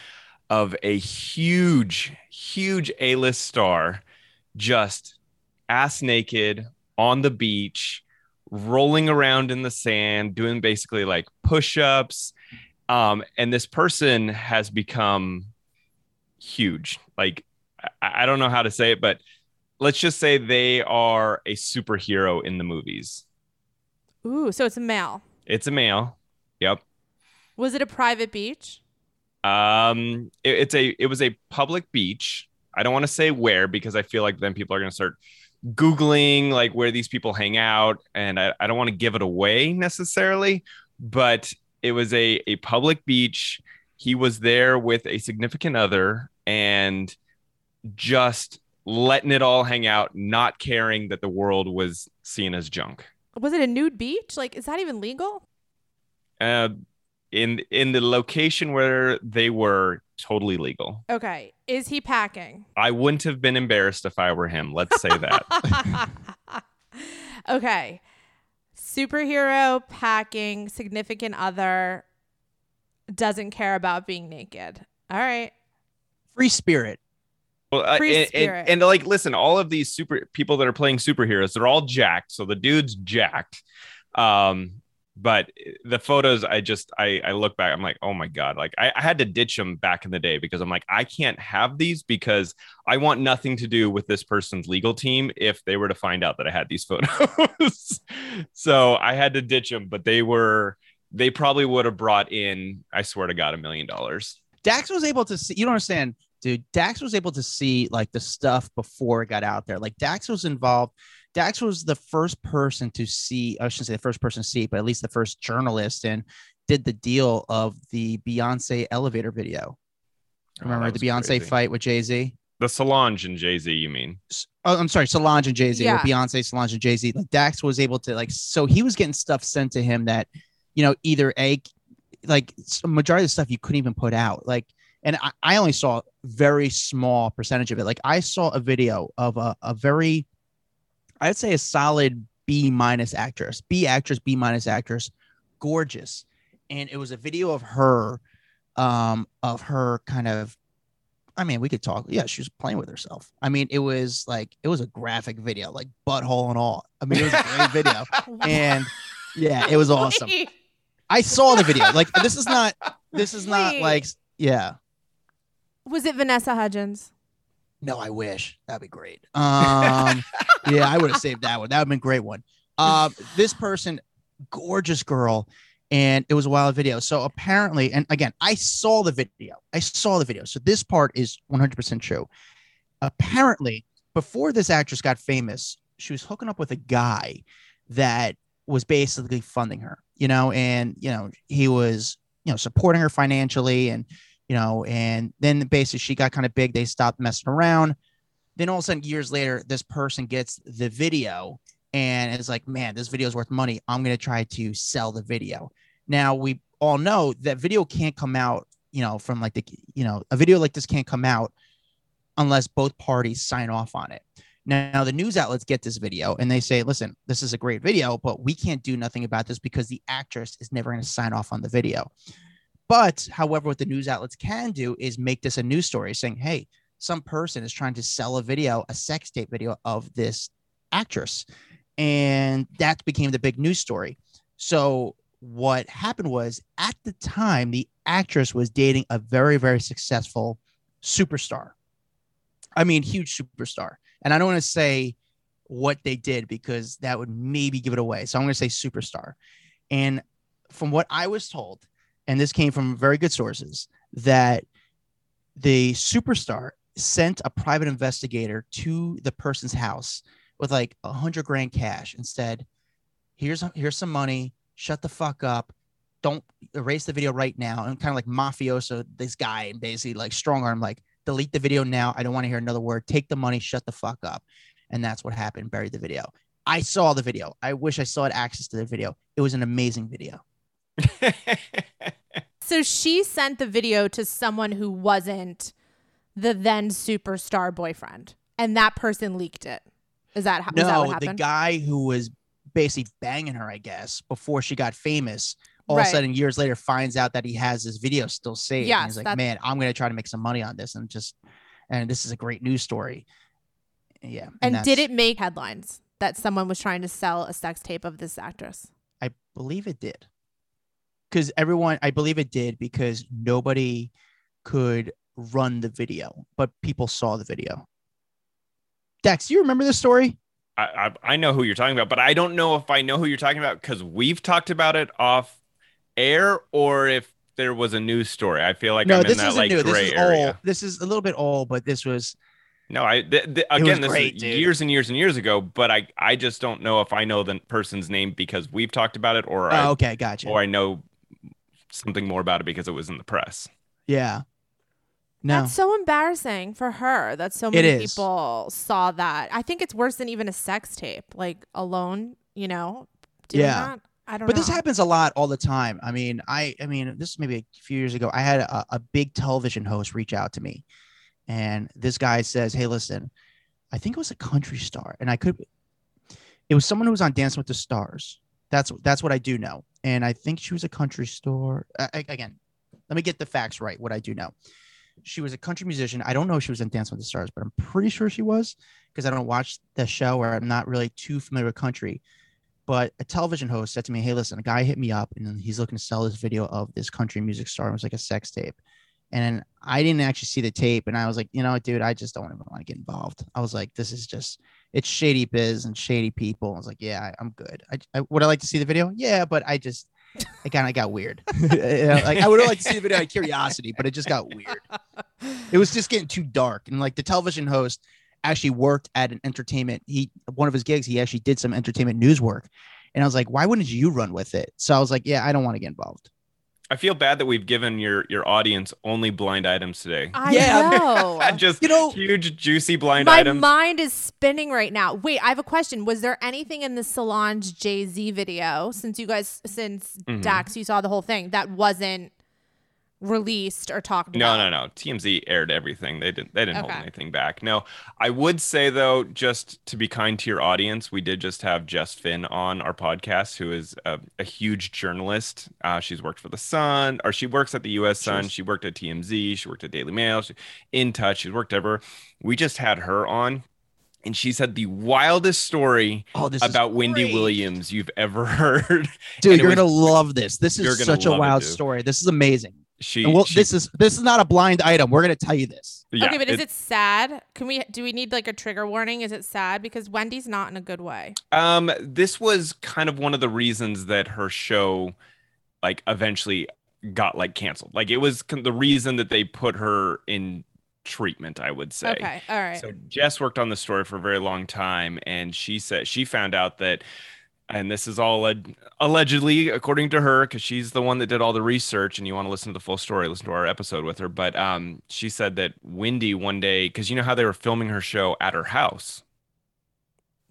of a huge, huge A-list star just ass naked on the beach, rolling around in the sand, doing basically like push-ups. Um, and this person has become huge. Like I, I don't know how to say it, but let's just say they are a superhero in the movies. Ooh, so it's a male. It's a male. Yep. Was it a private beach? Um, it- it's a it was a public beach. I don't want to say where because I feel like then people are gonna start googling like where these people hang out, and I, I don't want to give it away necessarily. But it was a a public beach. He was there with a significant other and just letting it all hang out, not caring that the world was seen as junk. Was it a nude beach? Like, is that even legal? Uh, in in the location where they were, totally legal. Okay. Is he packing? I wouldn't have been embarrassed if I were him. Let's say that. okay. Superhero packing, significant other doesn't care about being naked. All right. Free spirit. Well, uh, Free and, and, and, like, listen, all of these super people that are playing superheroes, they're all jacked. So the dude's jacked. Um, but the photos, I just, I, I look back, I'm like, oh my god, like I, I had to ditch them back in the day because I'm like, I can't have these because I want nothing to do with this person's legal team if they were to find out that I had these photos. so I had to ditch them, but they were, they probably would have brought in, I swear to God, a million dollars. Dax was able to see. You don't understand, dude. Dax was able to see like the stuff before it got out there. Like Dax was involved. Dax was the first person to see. I shouldn't say the first person to see, but at least the first journalist and did the deal of the Beyonce elevator video. Oh, Remember Oh, the Beyonce crazy. fight with Jay Z? The Solange and Jay Z, you mean? Oh, I'm sorry, Solange and Jay Z, Yeah. or Beyonce, Solange and Jay Z. Like Dax was able to like, so he was getting stuff sent to him that, you know, either a, like s- majority of the stuff you couldn't even put out. Like, and I, I only saw a very small percentage of it. Like I saw a video of a, a very, I'd say a solid B minus actress, B actress, B minus actress, gorgeous, and it was a video of her, um, of her kind of I mean, we could talk. Yeah, she was playing with herself. I mean, it was like it was a graphic video, like butthole and all. I mean, it was a great video, and yeah, it was awesome. I saw the video. Like, this is not. This is not like. Yeah. Was it Vanessa Hudgens? No, I wish that'd be great. Um, yeah, I would have saved that one. That would have been a great one. Um, this person, gorgeous girl, and it was a wild video. So apparently, and again, I saw the video. I saw the video. So this part is 100% true. Apparently, before this actress got famous, she was hooking up with a guy that was basically funding her, you know, and you know, he was, you know, supporting her financially and you know, and then basically she got kind of big. They stopped messing around. Then all of a sudden, years later, this person gets the video and is like, man, this video is worth money. I'm going to try to sell the video. Now, we all know that video can't come out, you know, from like the, you know, a video like this can't come out unless both parties sign off on it. Now, the news outlets get this video and they say, listen, this is a great video, but we can't do nothing about this because the actress is never going to sign off on the video. But however, what the news outlets can do is make this a news story saying, hey, some person is trying to sell a video, a sex tape video of this actress. And that became the big news story. So what happened was at the time, the actress was dating a very, very successful superstar. I mean, huge superstar. And I don't want to say what they did because that would maybe give it away. So I'm going to say superstar. And from what I was told, and this came from very good sources, that the superstar sent a private investigator to the person's house with like a hundred grand cash and said, "Here's here's some money. Shut the fuck up. Don't erase the video right now." And kind of like mafioso, this guy, and basically like strong arm, like delete the video now. I don't want to hear another word. Take the money. Shut the fuck up. And that's what happened. Buried the video. I saw the video. I wish I still had access to the video. It was an amazing video. So she sent the video to someone who wasn't the then superstar boyfriend, and that person leaked it. Is that how? that no, what the guy who was basically banging her, I guess, before she got famous, all of a sudden years later finds out that he has this video still saved. and Yes, he's like, man, I'm gonna try to make some money on this and just and this is a great news story. Yeah. and did it make headlines that someone was trying to sell a sex tape of this actress? I believe it did. Because everyone, I believe it did because nobody could run the video, but people saw the video. Dax, do you remember this story? I, I I know who you're talking about, but I don't know if I know who you're talking about because we've talked about it off air or if there was a news story. I feel like no, I'm in this that isn't like new. This is area. old. This is a little bit old, but this was No, I th- th- again this great, is dude. years and years and years ago, but I I just don't know if I know the person's name because we've talked about it or oh, I okay, gotcha. or I know something more about it because it was in the press. yeah. No. That's so embarrassing for her that so many people saw that. I think it's worse than even a sex tape, like alone, you know, doing Yeah. that. I don't but know. this happens a lot all the time. I mean, I I mean, this is maybe a few years ago. I had a, a big television host reach out to me, and this guy says, "Hey, listen, I think it was a country star, and I could, It was someone who was on Dancing with the Stars. That's that's what I do know, and I think she was a country store. Again, let me get the facts right. What I do know, she was a country musician. I don't know if she was in Dance with the Stars, but I'm pretty sure she was because I don't watch the show or I'm not really too familiar with country. But a television host said to me, "Hey, listen, a guy hit me up and he's looking to sell this video of this country music star. It was like a sex tape." And I didn't actually see the tape, and I was like, you know, dude, I just don't even want to get involved. I was like, this is just it's shady biz and shady people. I was like, yeah, I, am good. I, I would I like to see the video? Yeah, but I just it kind of got weird. like I would have liked to see the video out of curiosity, but it just got weird. It was just getting too dark, and like the television host actually worked at an entertainment. He one of his gigs, he actually did some entertainment news work, and I was like, why wouldn't you run with it? So I was like, yeah, I don't want to get involved. I feel bad that we've given your your audience only blind items today. I yeah. know. Just you know, huge juicy blind my items. My mind is spinning right now. Wait, I have a question. Was there anything in the Solange Jay Z video since you guys since mm-hmm. Dax you saw the whole thing that wasn't released or talked no, about. No, no, no. TMZ aired everything. They didn't they didn't okay. hold anything back. No, I would say though, just to be kind to your audience, we did just have Jess Finn on our podcast, who is a, a huge journalist. Uh, she's worked for the Sun, or she works at the US Sun. She worked at TMZ, she worked at Daily Mail, she, in touch, she's worked ever. We just had her on and she said the wildest story oh, about Wendy Williams you've ever heard. Dude, you're was, gonna love this. This is such a wild it, story. This is amazing. She, well, she, this is this is not a blind item. We're gonna tell you this. Yeah, okay, but is it sad? Can we do we need like a trigger warning? Is it sad because Wendy's not in a good way? Um, this was kind of one of the reasons that her show, like, eventually got like canceled. Like, it was the reason that they put her in treatment. I would say. Okay, all right. So Jess worked on the story for a very long time, and she said she found out that and this is all allegedly according to her because she's the one that did all the research and you want to listen to the full story listen to our episode with her. But um, she said that wendy one day because you know how they were filming her show at her house?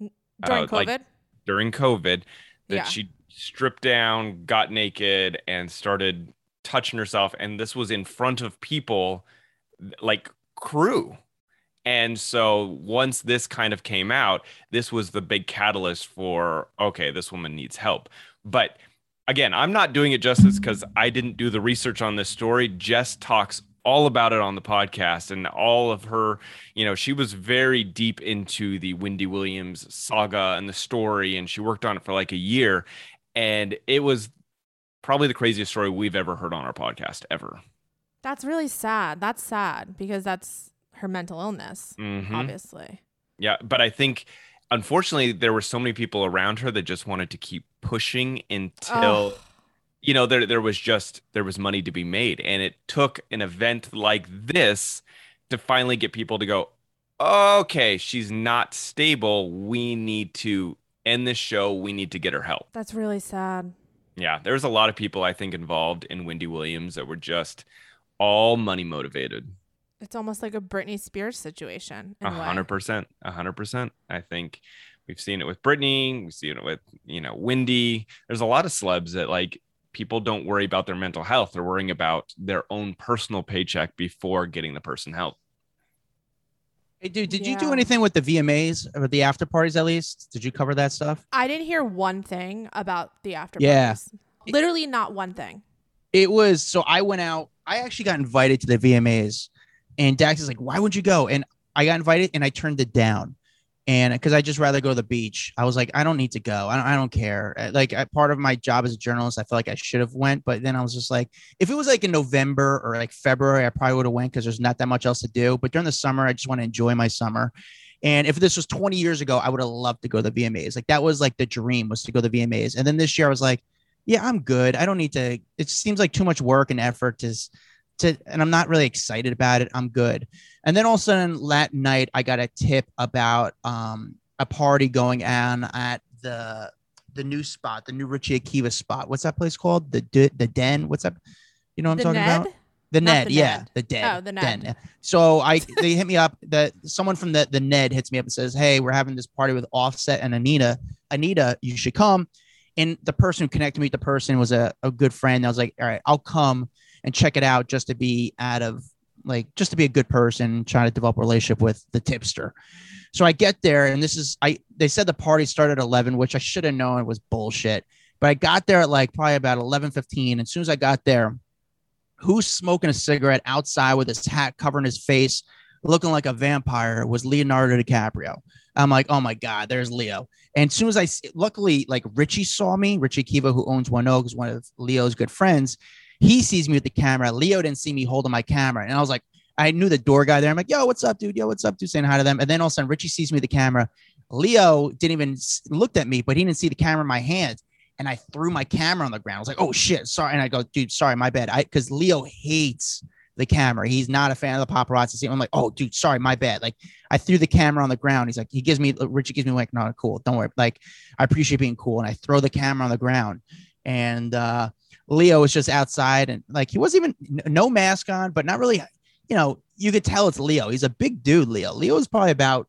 During uh, covid like during covid that yeah. she stripped down got naked and started touching herself and this was in front of people like crew and so once this kind of came out, this was the big catalyst for okay, this woman needs help. But again, I'm not doing it justice because I didn't do the research on this story. Jess talks all about it on the podcast and all of her, you know, she was very deep into the Wendy Williams saga and the story, and she worked on it for like a year. And it was probably the craziest story we've ever heard on our podcast ever. That's really sad. That's sad because that's her mental illness, mm-hmm. obviously. Yeah, but I think unfortunately there were so many people around her that just wanted to keep pushing until you know there there was just there was money to be made and it took an event like this to finally get people to go okay, she's not stable. We need to end this show. We need to get her help. That's really sad. Yeah, there was a lot of people I think involved in Wendy Williams that were just all money motivated it's almost like a Britney Spears situation. A hundred percent, a hundred percent. I think we've seen it with Britney. We've seen it with you know Wendy. There's a lot of celebs that like people don't worry about their mental health. They're worrying about their own personal paycheck before getting the person help. Hey, dude, did yeah. you do anything with the VMAs or the after parties at least? Did you cover that stuff? I didn't hear one thing about the after parties. Yeah. Literally not one thing. It was so I went out. I actually got invited to the VMAs and Dax is like, why wouldn't you go? And I got invited and I turned it down. And because I just rather go to the beach, I was like, I don't need to go. I don't, I don't care. Uh, like I, part of my job as a journalist, I feel like I should have went, but then I was just like, if it was like in November or like February, I probably would have went because there's not that much else to do. But during the summer, I just want to enjoy my summer. And if this was 20 years ago, I would have loved to go to the VMAs. Like that was like the dream was to go to the VMAs. And then this year, I was like, yeah, I'm good. I don't need to. It seems like too much work and effort to to, and I'm not really excited about it. I'm good. And then all of a sudden that night, I got a tip about um, a party going on at the the new spot, the new Richie Akiva spot. What's that place called? The the Den. What's that? You know what I'm the talking Ned? about? The Not Ned, the yeah, Ned. the Den. Oh, the Ned. Den. So I they hit me up. That someone from the the Ned hits me up and says, "Hey, we're having this party with Offset and Anita. Anita, you should come." And the person who connected me with the person was a, a good friend. I was like, "All right, I'll come." And check it out just to be out of like just to be a good person, trying to develop a relationship with the tipster. So I get there, and this is I. They said the party started at eleven, which I should have known was bullshit. But I got there at like probably about eleven fifteen. And as soon as I got there, who's smoking a cigarette outside with his hat covering his face, looking like a vampire, was Leonardo DiCaprio. I'm like, oh my god, there's Leo. And as soon as I, luckily, like Richie saw me, Richie Akiva, who owns One Oak, is one of Leo's good friends. He sees me with the camera. Leo didn't see me holding my camera, and I was like, I knew the door guy there. I'm like, yo, what's up, dude? Yo, what's up, dude? Saying hi to them. And then all of a sudden, Richie sees me with the camera. Leo didn't even looked at me, but he didn't see the camera in my hand. And I threw my camera on the ground. I was like, oh shit, sorry. And I go, dude, sorry, my bad. I because Leo hates the camera. He's not a fan of the paparazzi. I'm like, oh, dude, sorry, my bad. Like, I threw the camera on the ground. He's like, he gives me, Richie gives me like, no, cool, don't worry. Like, I appreciate being cool. And I throw the camera on the ground, and uh, Leo was just outside, and like, he wasn't even no mask on, but not really. You know, you could tell it's Leo. He's a big dude, Leo. Leo is probably about,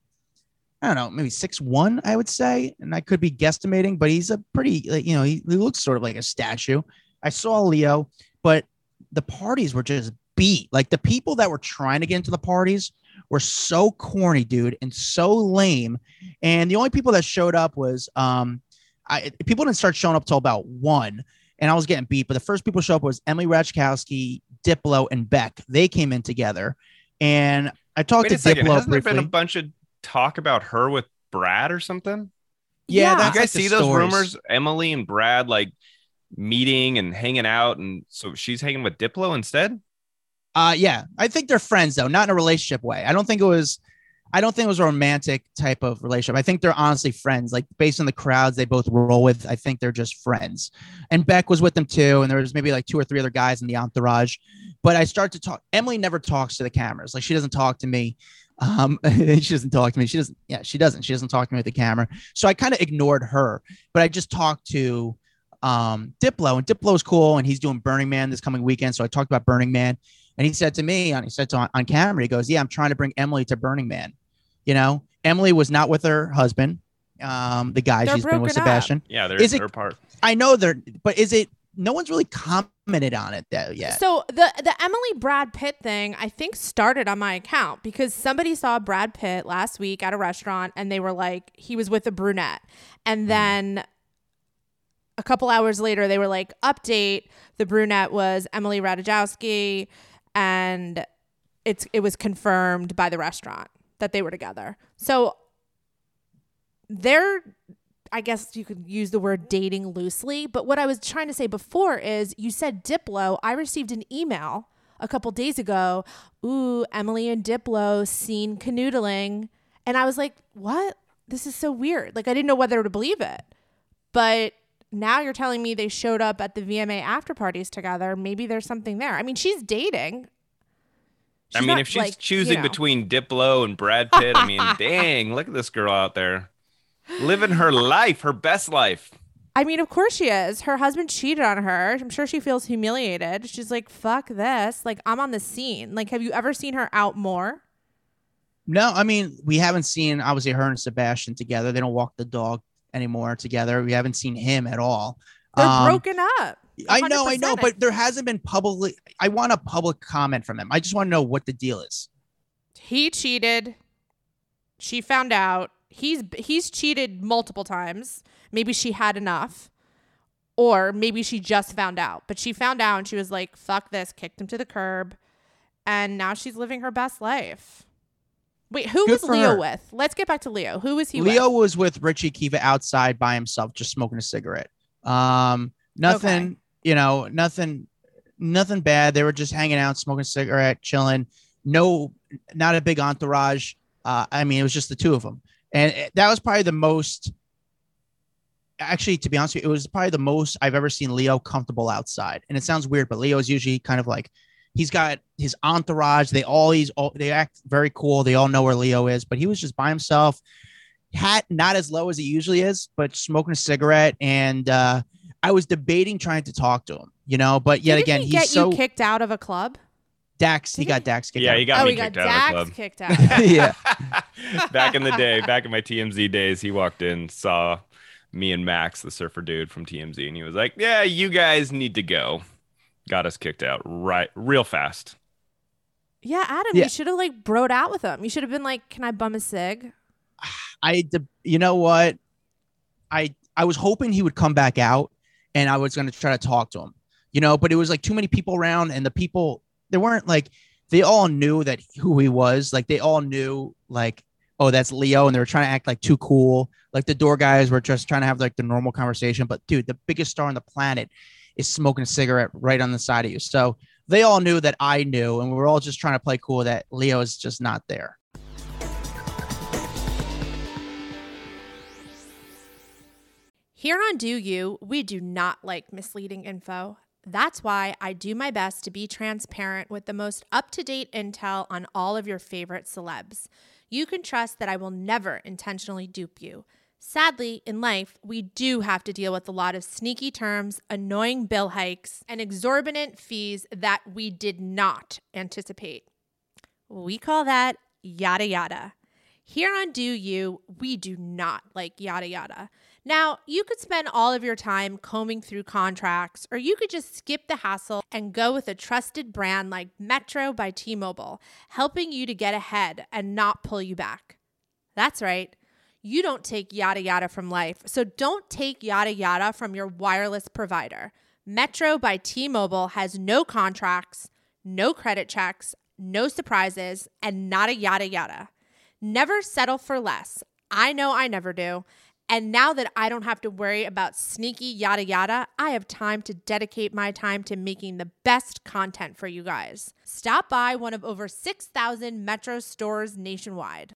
I don't know, maybe six one, I would say, and I could be guesstimating, but he's a pretty, you know, he, he looks sort of like a statue. I saw Leo, but the parties were just beat. Like the people that were trying to get into the parties were so corny, dude, and so lame. And the only people that showed up was um I people didn't start showing up till about one, and I was getting beat. But the first people show up was Emily Ratajkowski, Diplo, and Beck. They came in together, and I talked Wait to Diplo. Hasn't briefly. there been a bunch of talk about her with Brad or something? Yeah, yeah. you guys like see those stories. rumors? Emily and Brad like meeting and hanging out, and so she's hanging with Diplo instead. Uh, yeah, I think they're friends though, not in a relationship way. I don't think it was. I don't think it was a romantic type of relationship. I think they're honestly friends. Like based on the crowds they both roll with, I think they're just friends. And Beck was with them too, and there was maybe like two or three other guys in the entourage. But I start to talk. Emily never talks to the cameras. Like she doesn't talk to me. Um, she doesn't talk to me. She doesn't. Yeah, she doesn't. She doesn't talk to me with the camera. So I kind of ignored her. But I just talked to um Diplo, and Diplo's cool, and he's doing Burning Man this coming weekend. So I talked about Burning Man. And he said to me, and he said to, on, on camera, he goes, "Yeah, I'm trying to bring Emily to Burning Man." You know, Emily was not with her husband, um, the guy they're she's been with Sebastian. Up. Yeah, there's her part. I know they're, but is it? No one's really commented on it though yet. So the the Emily Brad Pitt thing, I think, started on my account because somebody saw Brad Pitt last week at a restaurant, and they were like, he was with a brunette, and mm. then a couple hours later, they were like, update: the brunette was Emily Ratajkowski and it's it was confirmed by the restaurant that they were together. So they're I guess you could use the word dating loosely, but what I was trying to say before is you said Diplo. I received an email a couple days ago. Ooh, Emily and Diplo seen canoodling. And I was like, what? This is so weird. Like, I didn't know whether to believe it. But now you're telling me they showed up at the VMA after parties together. Maybe there's something there. I mean, she's dating. She's I mean, if she's like, choosing you know. between Diplo and Brad Pitt, I mean, dang, look at this girl out there living her life, her best life. I mean, of course she is. Her husband cheated on her. I'm sure she feels humiliated. She's like, fuck this. Like, I'm on the scene. Like, have you ever seen her out more? No, I mean, we haven't seen obviously her and Sebastian together. They don't walk the dog anymore together. We haven't seen him at all. They're um, broken up. 100%. I know, I know, but there hasn't been publicly. I want a public comment from him. I just want to know what the deal is. He cheated. She found out. He's he's cheated multiple times. Maybe she had enough. Or maybe she just found out. But she found out and she was like, fuck this, kicked him to the curb. And now she's living her best life. Wait, who Good was Leo her. with? Let's get back to Leo. Who was he with? Leo with? was with Richie Akiva outside by himself, just smoking a cigarette. Um, nothing, okay. you know, nothing, nothing bad. They were just hanging out, smoking a cigarette, chilling. No, not a big entourage. Uh, I mean, it was just the two of them. And that was probably the most, actually, to be honest with you, it was probably the most I've ever seen Leo comfortable outside. And it sounds weird, but Leo is usually kind of like he's got his entourage. They all he's all they act very cool. They all know where Leo is, but he was just by himself. Hat not as low as he usually is, but smoking a cigarette. And uh, I was debating trying to talk to him, you know, but yet Didn't again, he he's get so you kicked out of a club. Dax, Did he, got Dax kicked yeah, out. he got oh, me he got kicked Dax out of the club. kicked out. yeah. back in the day, back in my TMZ days, he walked in, saw me and Max, the surfer dude from TMZ, and he was like, "Yeah, you guys need to go." Got us kicked out right, real fast Yeah, Adam, Yeah. you should have like broed out with him. You should have been like, "Can I bum a cig?" I, de- you know what? I I was hoping he would come back out, and I was going to try to talk to him, you know. But it was like too many people around, and the people they weren't like they all knew that who he was. Like they all knew like, oh, that's Leo, and they were trying to act like too cool. Like the door guys were just trying to have like the normal conversation. But dude, the biggest star on the planet is smoking a cigarette right on the side of you. So they all knew that I knew, and we were all just trying to play cool that Leo is just not there. Here on Deux U, we do not like misleading info. That's why I do my best to be transparent with the most up to date intel on all of your favorite celebs. You can trust that I will never intentionally dupe you. Sadly, in life, we do have to deal with a lot of sneaky terms, annoying bill hikes, and exorbitant fees that we did not anticipate. We call that yada yada. Here on Deux U, we do not like yada yada. Now, you could spend all of your time combing through contracts, or you could just skip the hassle and go with a trusted brand like Metro by T Mobile, helping you to get ahead and not pull you back. That's right. You don't take yada yada from life, so don't take yada yada from your wireless provider. Metro by T Mobile has no contracts, no credit checks, no surprises, and not a yada yada. Never settle for less. I know I never do. And now that I don't have to worry about sneaky yada yada, I have time to dedicate my time to making the best content for you guys. Stop by one of over 6,000 Metro stores nationwide.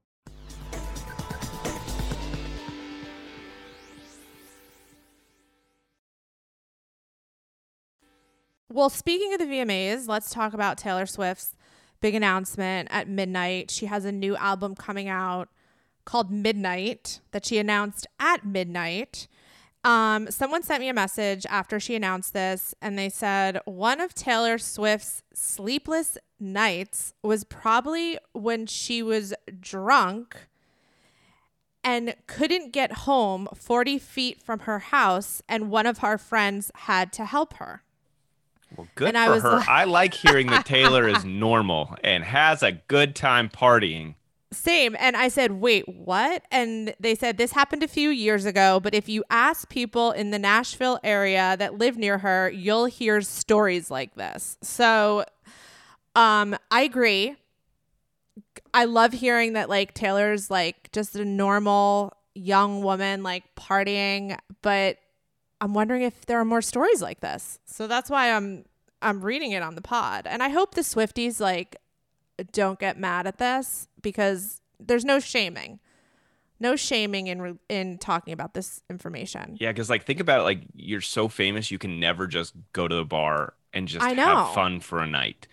Well, speaking of the VMAs, let's talk about Taylor Swift's big announcement at midnight. She has a new album coming out called Midnight that she announced at midnight. Um, someone sent me a message after she announced this, and they said one of Taylor Swift's sleepless nights was probably when she was drunk and couldn't get home 40 feet from her house, and one of our friends had to help her. Well, good And for I was her. like- I like hearing that Taylor is normal and has a good time partying. Same. And I said, wait, what? And they said this happened a few years ago, but if you ask people in the Nashville area that live near her, you'll hear stories like this. So um I agree. I love hearing that like Taylor's like just a normal young woman like partying, but I'm wondering if there are more stories like this. So that's why I'm I'm reading it on the pod. And I hope the Swifties like don't get mad at this because there's no shaming. No shaming in re- in talking about this information. Yeah, because like think about it, like you're so famous, you can never just go to the bar and just I know. have fun for a night.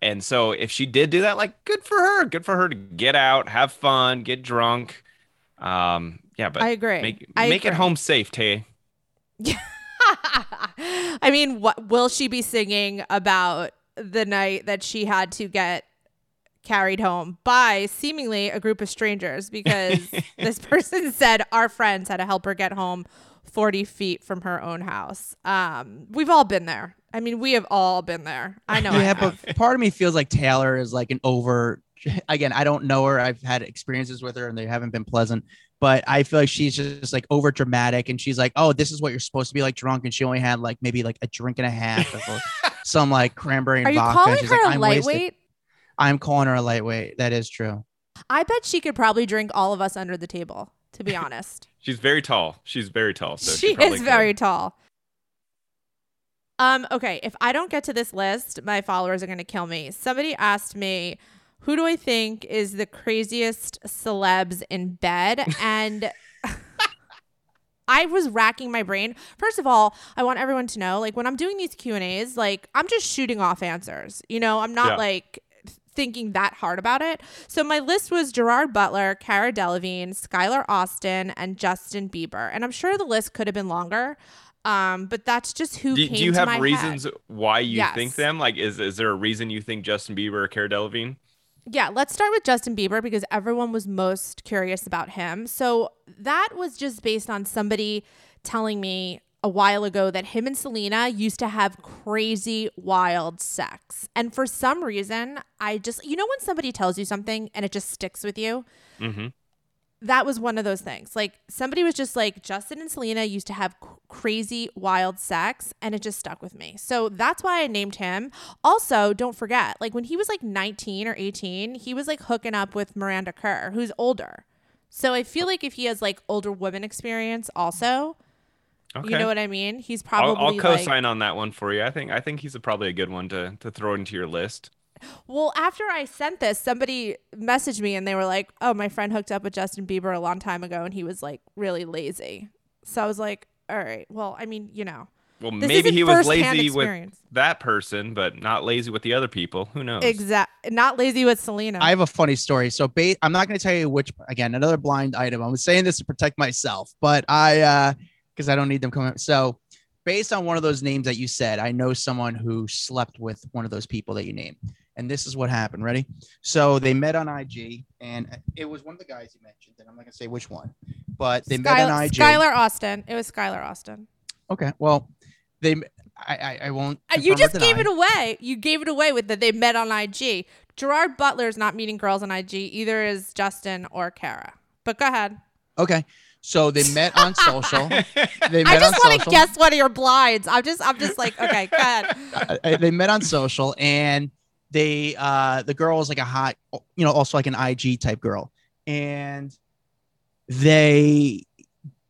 And so if she did do that, like good for her. Good for her to get out, have fun, get drunk. Um, yeah, but I agree. Make I make it home safe, Tay. I mean, what will she be singing about the night that she had to get carried home by seemingly a group of strangers because this person said our friends had to help her get home 40 feet from her own house. Um, we've all been there. I mean, we have all been there. I know. Yeah, have. but part of me feels like Taylor is like an over. Again, I don't know her. I've had experiences with her, and they haven't been pleasant. But I feel like she's just like over dramatic, and she's like, "Oh, this is what you're supposed to be like drunk," and she only had like maybe like a drink and a half of some like cranberry and Are you vodka. calling she's her like, a "I'm wasted." lightweight? I'm calling her a lightweight. That is true. I bet she could probably drink all of us under the table, to be honest. She's very tall. She's very tall. So she probably is could. very tall. Um, okay, if I don't get to this list, my followers are going to kill me. Somebody asked me, who do I think is the craziest celebs in bed? And I was racking my brain. First of all, I want everyone to know, like when I'm doing these Q and A's, like I'm just shooting off answers. You know, I'm not Yeah. like thinking that hard about it. So my list was Gerard Butler, Cara Delevingne, Skylar Astin, and Justin Bieber. And I'm sure the list could have been longer. Um, but that's just who Do, do you have reasons head. why you Yes. think them? Like, is is there a reason you think Justin Bieber or Cara Delevingne? Yeah, let's start with Justin Bieber because everyone was most curious about him. So that was just based on somebody telling me a while ago that him and Selena used to have crazy wild sex. And for some reason, I just you know when somebody tells you something and it just sticks with you? Mm-hmm. That was one of those things. Like somebody was just like Justin and Selena used to have c- crazy wild sex and it just stuck with me. So that's why I named him. Also, don't forget, like when he was like 19 or 18, he was like hooking up with Miranda Kerr, who's older. So I feel like if he has like older woman experience also, Okay. you know what I mean? He's I'll, probably I'll co-sign on that one for you. I think I think he's a, probably a good one to to throw into your list. Well, after I sent this, somebody messaged me and they were like, "Oh, my friend hooked up with Justin Bieber a long time ago, and he was like really lazy." So I was like, "All right, well, I mean, you know, Well, This maybe he was firsthand lazy with that person, but not lazy with the other people. Who knows? Exactly. not lazy with Selena." I have a funny story. So, ba- I'm not going to tell you which. Again, another blind item. I'm saying this to protect myself, but I, uh because I don't need them coming. So, based on one of those names that you said, I know someone who slept with one of those people that you named, and this is what happened. Ready? So they met on IG, and it was one of the guys you mentioned, and I'm not going to say which one, but they met on IG. Skylar Astin. It was Skylar Astin. Okay, well, they. I, I, I won't. Uh, you just gave deny. it away. You gave it away with that they met on IG. Gerard Butler is not meeting girls on IG. Either is Justin or Cara. But go ahead. Okay, so they met on social. They met I just want to guess one of your blinds. I'm just, I'm just like, okay, go ahead. uh, they met on social and they uh the girl is like a hot you know also like an ig type girl. And they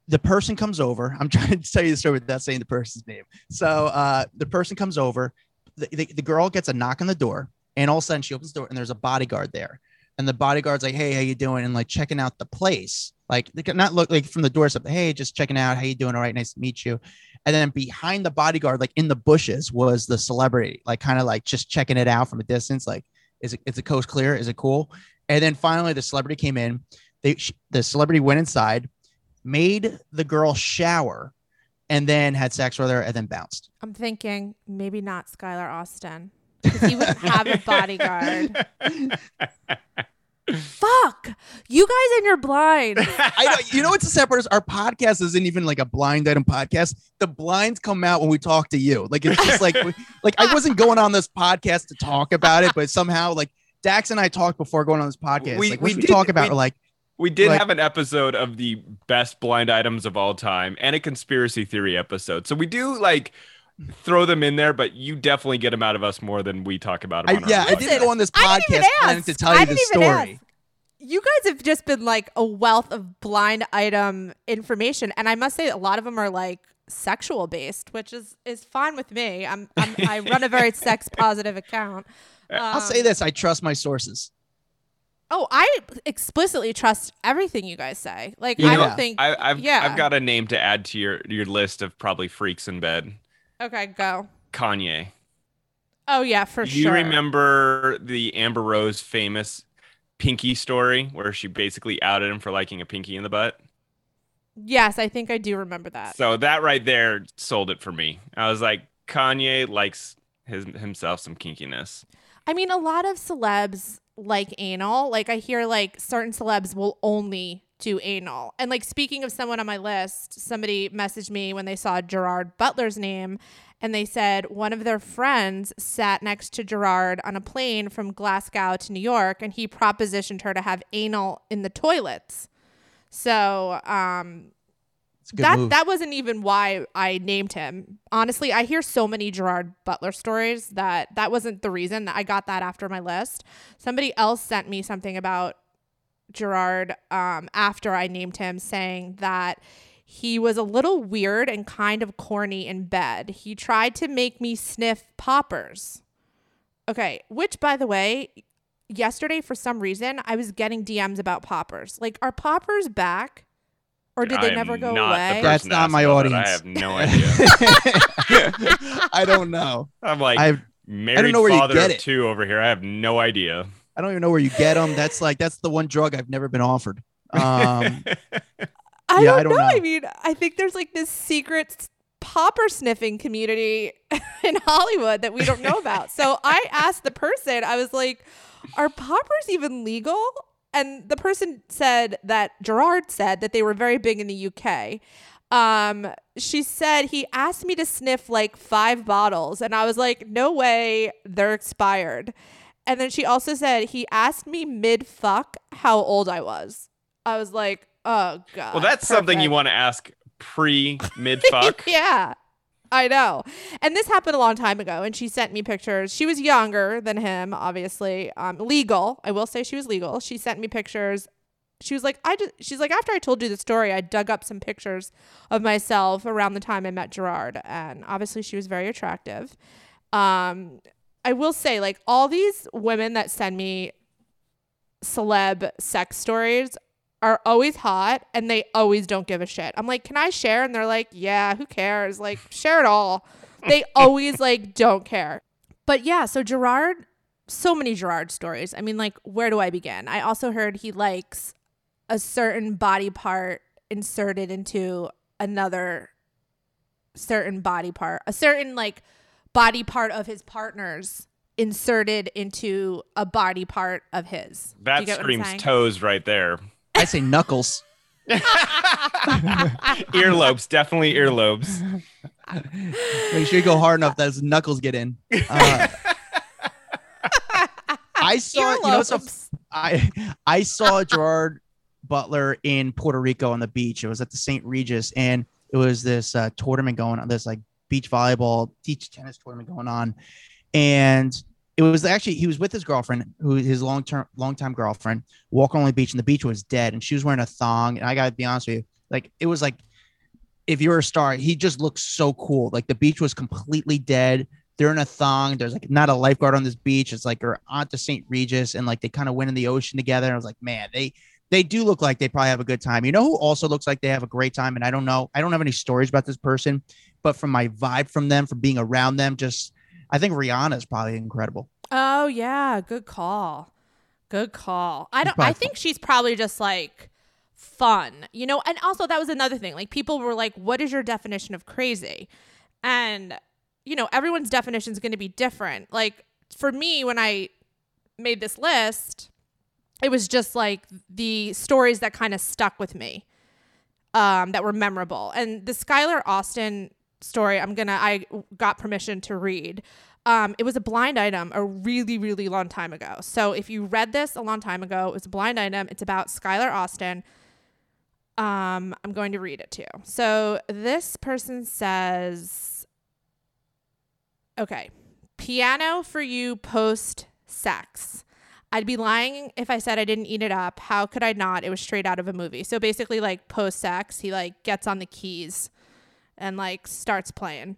the person comes over. I'm trying to tell you the story without saying the person's name. So uh the person comes over. The, the, the girl gets a knock on the door and all of a sudden she opens the door and there's a bodyguard there. And the bodyguard's like hey how you doing? And like checking out the place. Like they could not look like from the doorstep hey just checking out. How you doing? All right nice to meet you and then behind the bodyguard like in the bushes was the celebrity like kind of like just checking it out from a distance like is it is the coast clear? Is it cool? And then finally the celebrity came in. They sh- the celebrity went inside made the girl shower and then had sex with her and then bounced. I'm thinking maybe not Skylar Astin because he wouldn't have a bodyguard. Fuck you guys and your blinds. I know. You know what's the sad part is our podcast isn't even like a blind item podcast. The blinds come out when we talk to you. Like it's just like like I wasn't going on this podcast to talk about it, but somehow like Dax and I talked before going on this podcast. We- like we we did- talk about? we- like We did Like- have an episode of the best blind items of all time and a conspiracy theory episode. So we do like throw them in there, but you definitely get them out of us more than we talk about them. I, on our yeah, I didn't go on this podcast even planning to tell you the story. ask. You guys have just been like a wealth of blind item information, and I must say a lot of them are like sexual based, which is is fine with me. I'm, I'm I run a very sex positive account. I'll Um, say this: I trust my sources. Oh, I explicitly trust everything you guys say. Like You I know, don't think. I, I've yeah. I've got a name to add to your your list of probably freaks in bed. Okay, go. Kanye. Oh yeah, for sure. Do you remember the Amber Rose famous pinky story where she basically outed him for liking a pinky in the butt? Yes, I think I do remember that. So that right there sold it for me. I was like, Kanye likes his himself some kinkiness. I mean, a lot of celebs like anal. Like I hear like certain celebs will only do anal. And like speaking of someone on my list, somebody messaged me when they saw Gerard Butler's name and they said one of their friends sat next to Gerard on a plane from Glasgow to New York and he propositioned her to have anal in the toilets. So, um It's a good that move. that wasn't even why I named him. Honestly, I hear so many Gerard Butler stories that that wasn't the reason that I got that after my list. Somebody else sent me something about Gerard um, after I named him, saying that he was a little weird and kind of corny in bed. He tried to make me sniff poppers. Okay, which by the way, yesterday for some reason I was getting DMs about poppers. Like, are poppers back? Or did I they never go not the away? That's not my about that. audience. I have no idea. I don't know. I'm like I've married know where you father get of it. two over here. I have no idea. I don't even know where you get them. That's like that's the one drug I've never been offered. Um, I Yeah, don't, I don't know. I mean, I think there's like this secret popper sniffing community in Hollywood that we don't know about. so I asked the person, I was like, are poppers even legal? And the person said that Gerard said that they were very big in the UK. Um, she said he asked me to sniff like five bottles, and I was like, no way, they're expired. And then she also said he asked me mid fuck how old I was. I was like, oh god. well, that's something you want to ask pre mid fuck. yeah. I know. And this happened a long time ago and she sent me pictures. She was younger than him, obviously. Um legal. I will say she was legal. She sent me pictures. She was like, I just she's like, after I told you the story, I dug up some pictures of myself around the time I met Gerard. And obviously she was very attractive. Um I will say, like, all these women that send me celeb sex stories are always hot and they always don't give a shit. I'm like, can I share? And they're like, yeah, who cares? Like, share it all. They always like don't care. But yeah, so Gerard, so many Gerard stories. I mean, like, where do I begin? I also heard he likes a certain body part inserted into another certain body part, a certain like body part of his partner's inserted into a body part of his. That get what I'm screams toes right there. I say knuckles. earlobes, definitely earlobes. Make sure you go hard enough that his knuckles get in. Uh, I saw, you know, some, I I saw Gerard Butler in Puerto Rico on the beach. It was at the St. Regis, and it was this uh, tournament going on, this like beach volleyball, beach tennis tournament going on, and it was actually he was with his girlfriend, who his long term long time girlfriend, walking on the beach, and the beach was dead, and she was wearing a thong. And I gotta be honest with you, like it was like if you're a star, he just looks so cool. Like the beach was completely dead. They're in a thong. There's like not a lifeguard on this beach. It's like they're on to St. Regis and like they kind of went in the ocean together. And I was like, man, they they do look like they probably have a good time. You know who also looks like they have a great time? And I don't know, I don't have any stories about this person, but from my vibe from them, from being around them, just I think Rihanna is probably incredible. Oh yeah, good call. Good call. I don't I think she's probably just like fun. You know, and also that was another thing. Like people were like, "What is your definition of crazy?" And you know, everyone's definition is going to be different. Like for me when I made this list, it was just like the stories that kind of stuck with me. Um that were memorable. And the Skylar Astin story, I'm to I got permission to read. Um, it was a blind item a really, really long time ago. So if you read this a long time ago, it was a blind item. It's about Skylar Astin. Um, I'm going to read it to you. So this person says, okay, piano for you post sex. I'd be lying if I said I didn't eat it up. How could I not? It was straight out of a movie. So basically, like post sex, he like gets on the keys and like starts playing.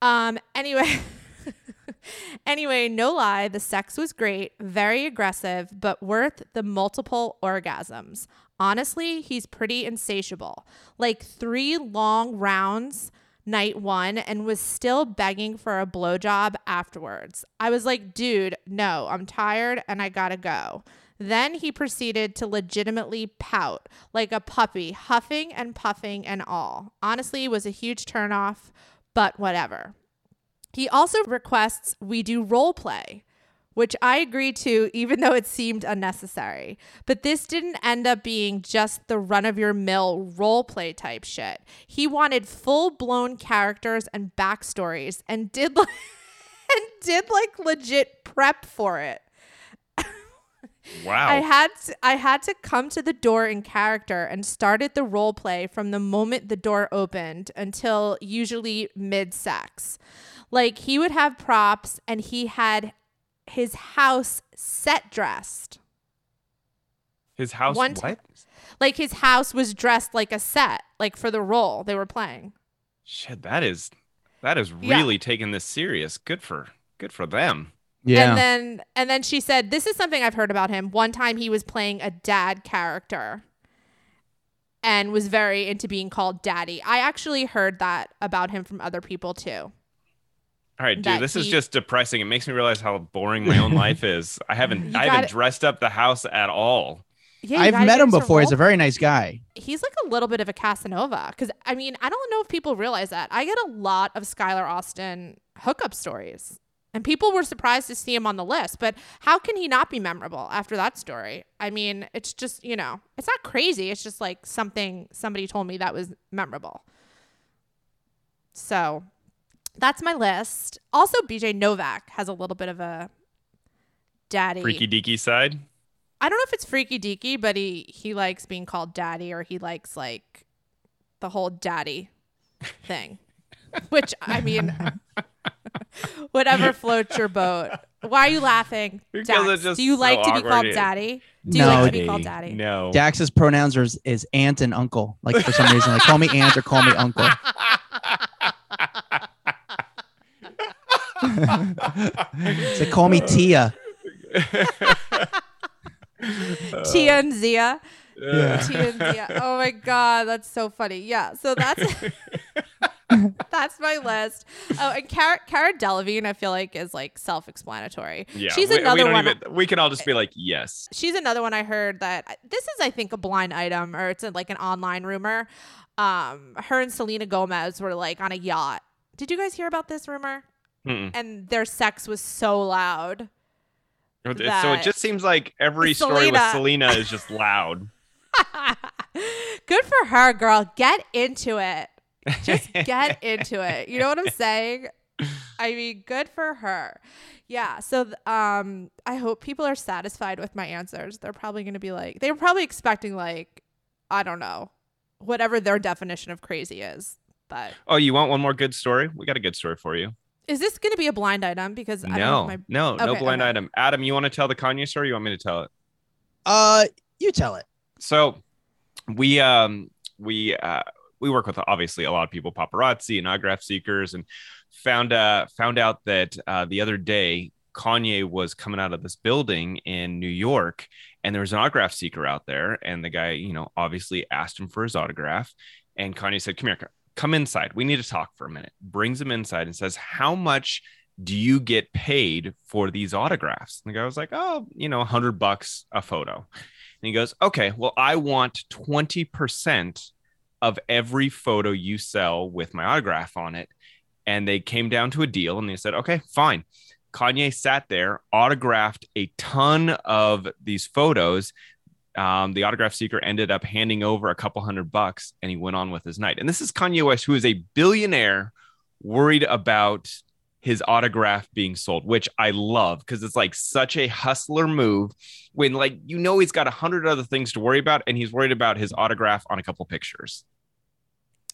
Um, anyway. anyway, no lie, the sex was great, very aggressive, but worth the multiple orgasms. Honestly, he's pretty insatiable. Like three long rounds night one and was still begging for a blowjob afterwards. I was like, dude, no, I'm tired and I gotta go. Then he proceeded to legitimately pout like a puppy, huffing and puffing and all. Honestly, was a huge turnoff, but whatever. He also requests we do role play, which I agreed to even though it seemed unnecessary. But this didn't end up being just the run of your mill role play type shit. He wanted full blown characters and backstories and did like and did like legit prep for it. Wow. I had to, I had to come to the door in character and started the role play from the moment the door opened until usually mid sex. Like he would have props and he had his house set dressed. His house One what? Like his house was dressed like a set, like for the role they were playing. Shit, that is that is Yeah. really taking this serious. Good for good for them. Yeah. And then and then she said, "This is something I've heard about him. One time he was playing a dad character." and was very into being called daddy. I actually heard that about him from other people too. All right, dude, that this is just depressing. It makes me realize how boring my own life is. I haven't You I haven't gotta- dressed up the house at all. Yeah, I've met him into before. He's a very nice guy. he's like a little bit of a Casanova. Because I mean, I don't know if people realize that. I get a lot of Skylar Astin hookup stories, and people were surprised to see him on the list. But how can he not be memorable after that story? I mean, it's just you know, it's not crazy. It's just like something somebody told me that was memorable. So that's my list. Also, BJ Novak has a little bit of a daddy. Freaky deaky side. I don't know if it's freaky deaky, but he he likes being called daddy, or he likes like the whole daddy thing. Which I mean, whatever floats your boat. Why are you laughing, Dax? Do you so like to be awkward. called daddy? Do you No. like to be called daddy? No. Dax's pronouns are is aunt and uncle. Like for some reason, like call me aunt or call me uncle. It's like call me Tia. Tia and Zia. Yeah. Tia and Zia. Oh my god, that's so funny. Yeah, so that's that's my list. Oh, and Cara, Cara Delevingne, I feel like is like self-explanatory. Yeah, she's we, we another don't one. even- we can all just be like, yes. she's another one I heard that this is I think a blind item or it's a, like an online rumor. Um, her and Selena Gomez were like on a yacht. Did you guys hear about this rumor? Mm-mm. And their sex was so loud. So it just seems like every story with Selena. Selena is just loud. Good for her, girl. Get into it. Just get into it. You know what I'm saying? I mean, good for her. Yeah. So, um, I hope people are satisfied with my answers. They're probably going to be like, they were probably expecting like, I don't know, whatever their definition of crazy is. But Oh, you want one more good story? We got a good story for you. is this going to be a blind item? Because I don't know No, if my no, no blind okay. item. Adam, you want to tell the Kanye story? Or you want me to tell it? Uh, you tell it. So we um we uh we work with obviously a lot of people, paparazzi and autograph seekers, and found uh found out that uh the other day Kanye was coming out of this building in New York and there was an autograph seeker out there and the guy, you know, obviously asked him for his autograph and Kanye said, "Come here, come inside. We need to talk for a minute." Brings him inside and says, "How much do you get paid for these autographs?" And the guy was like, "Oh, you know, 100 bucks a photo." And he goes, okay, well, I want 20% of every photo you sell with my autograph on it. And they came down to a deal and they said, okay, fine. Kanye sat there, autographed a ton of these photos. Um, the autograph seeker ended up handing over a couple hundred bucks and he went on with his night. And this is Kanye West, who is a billionaire worried about his autograph being sold, which I love because it's like such a hustler move when like you know he's got a hundred other things to worry about and he's worried about his autograph on a couple pictures.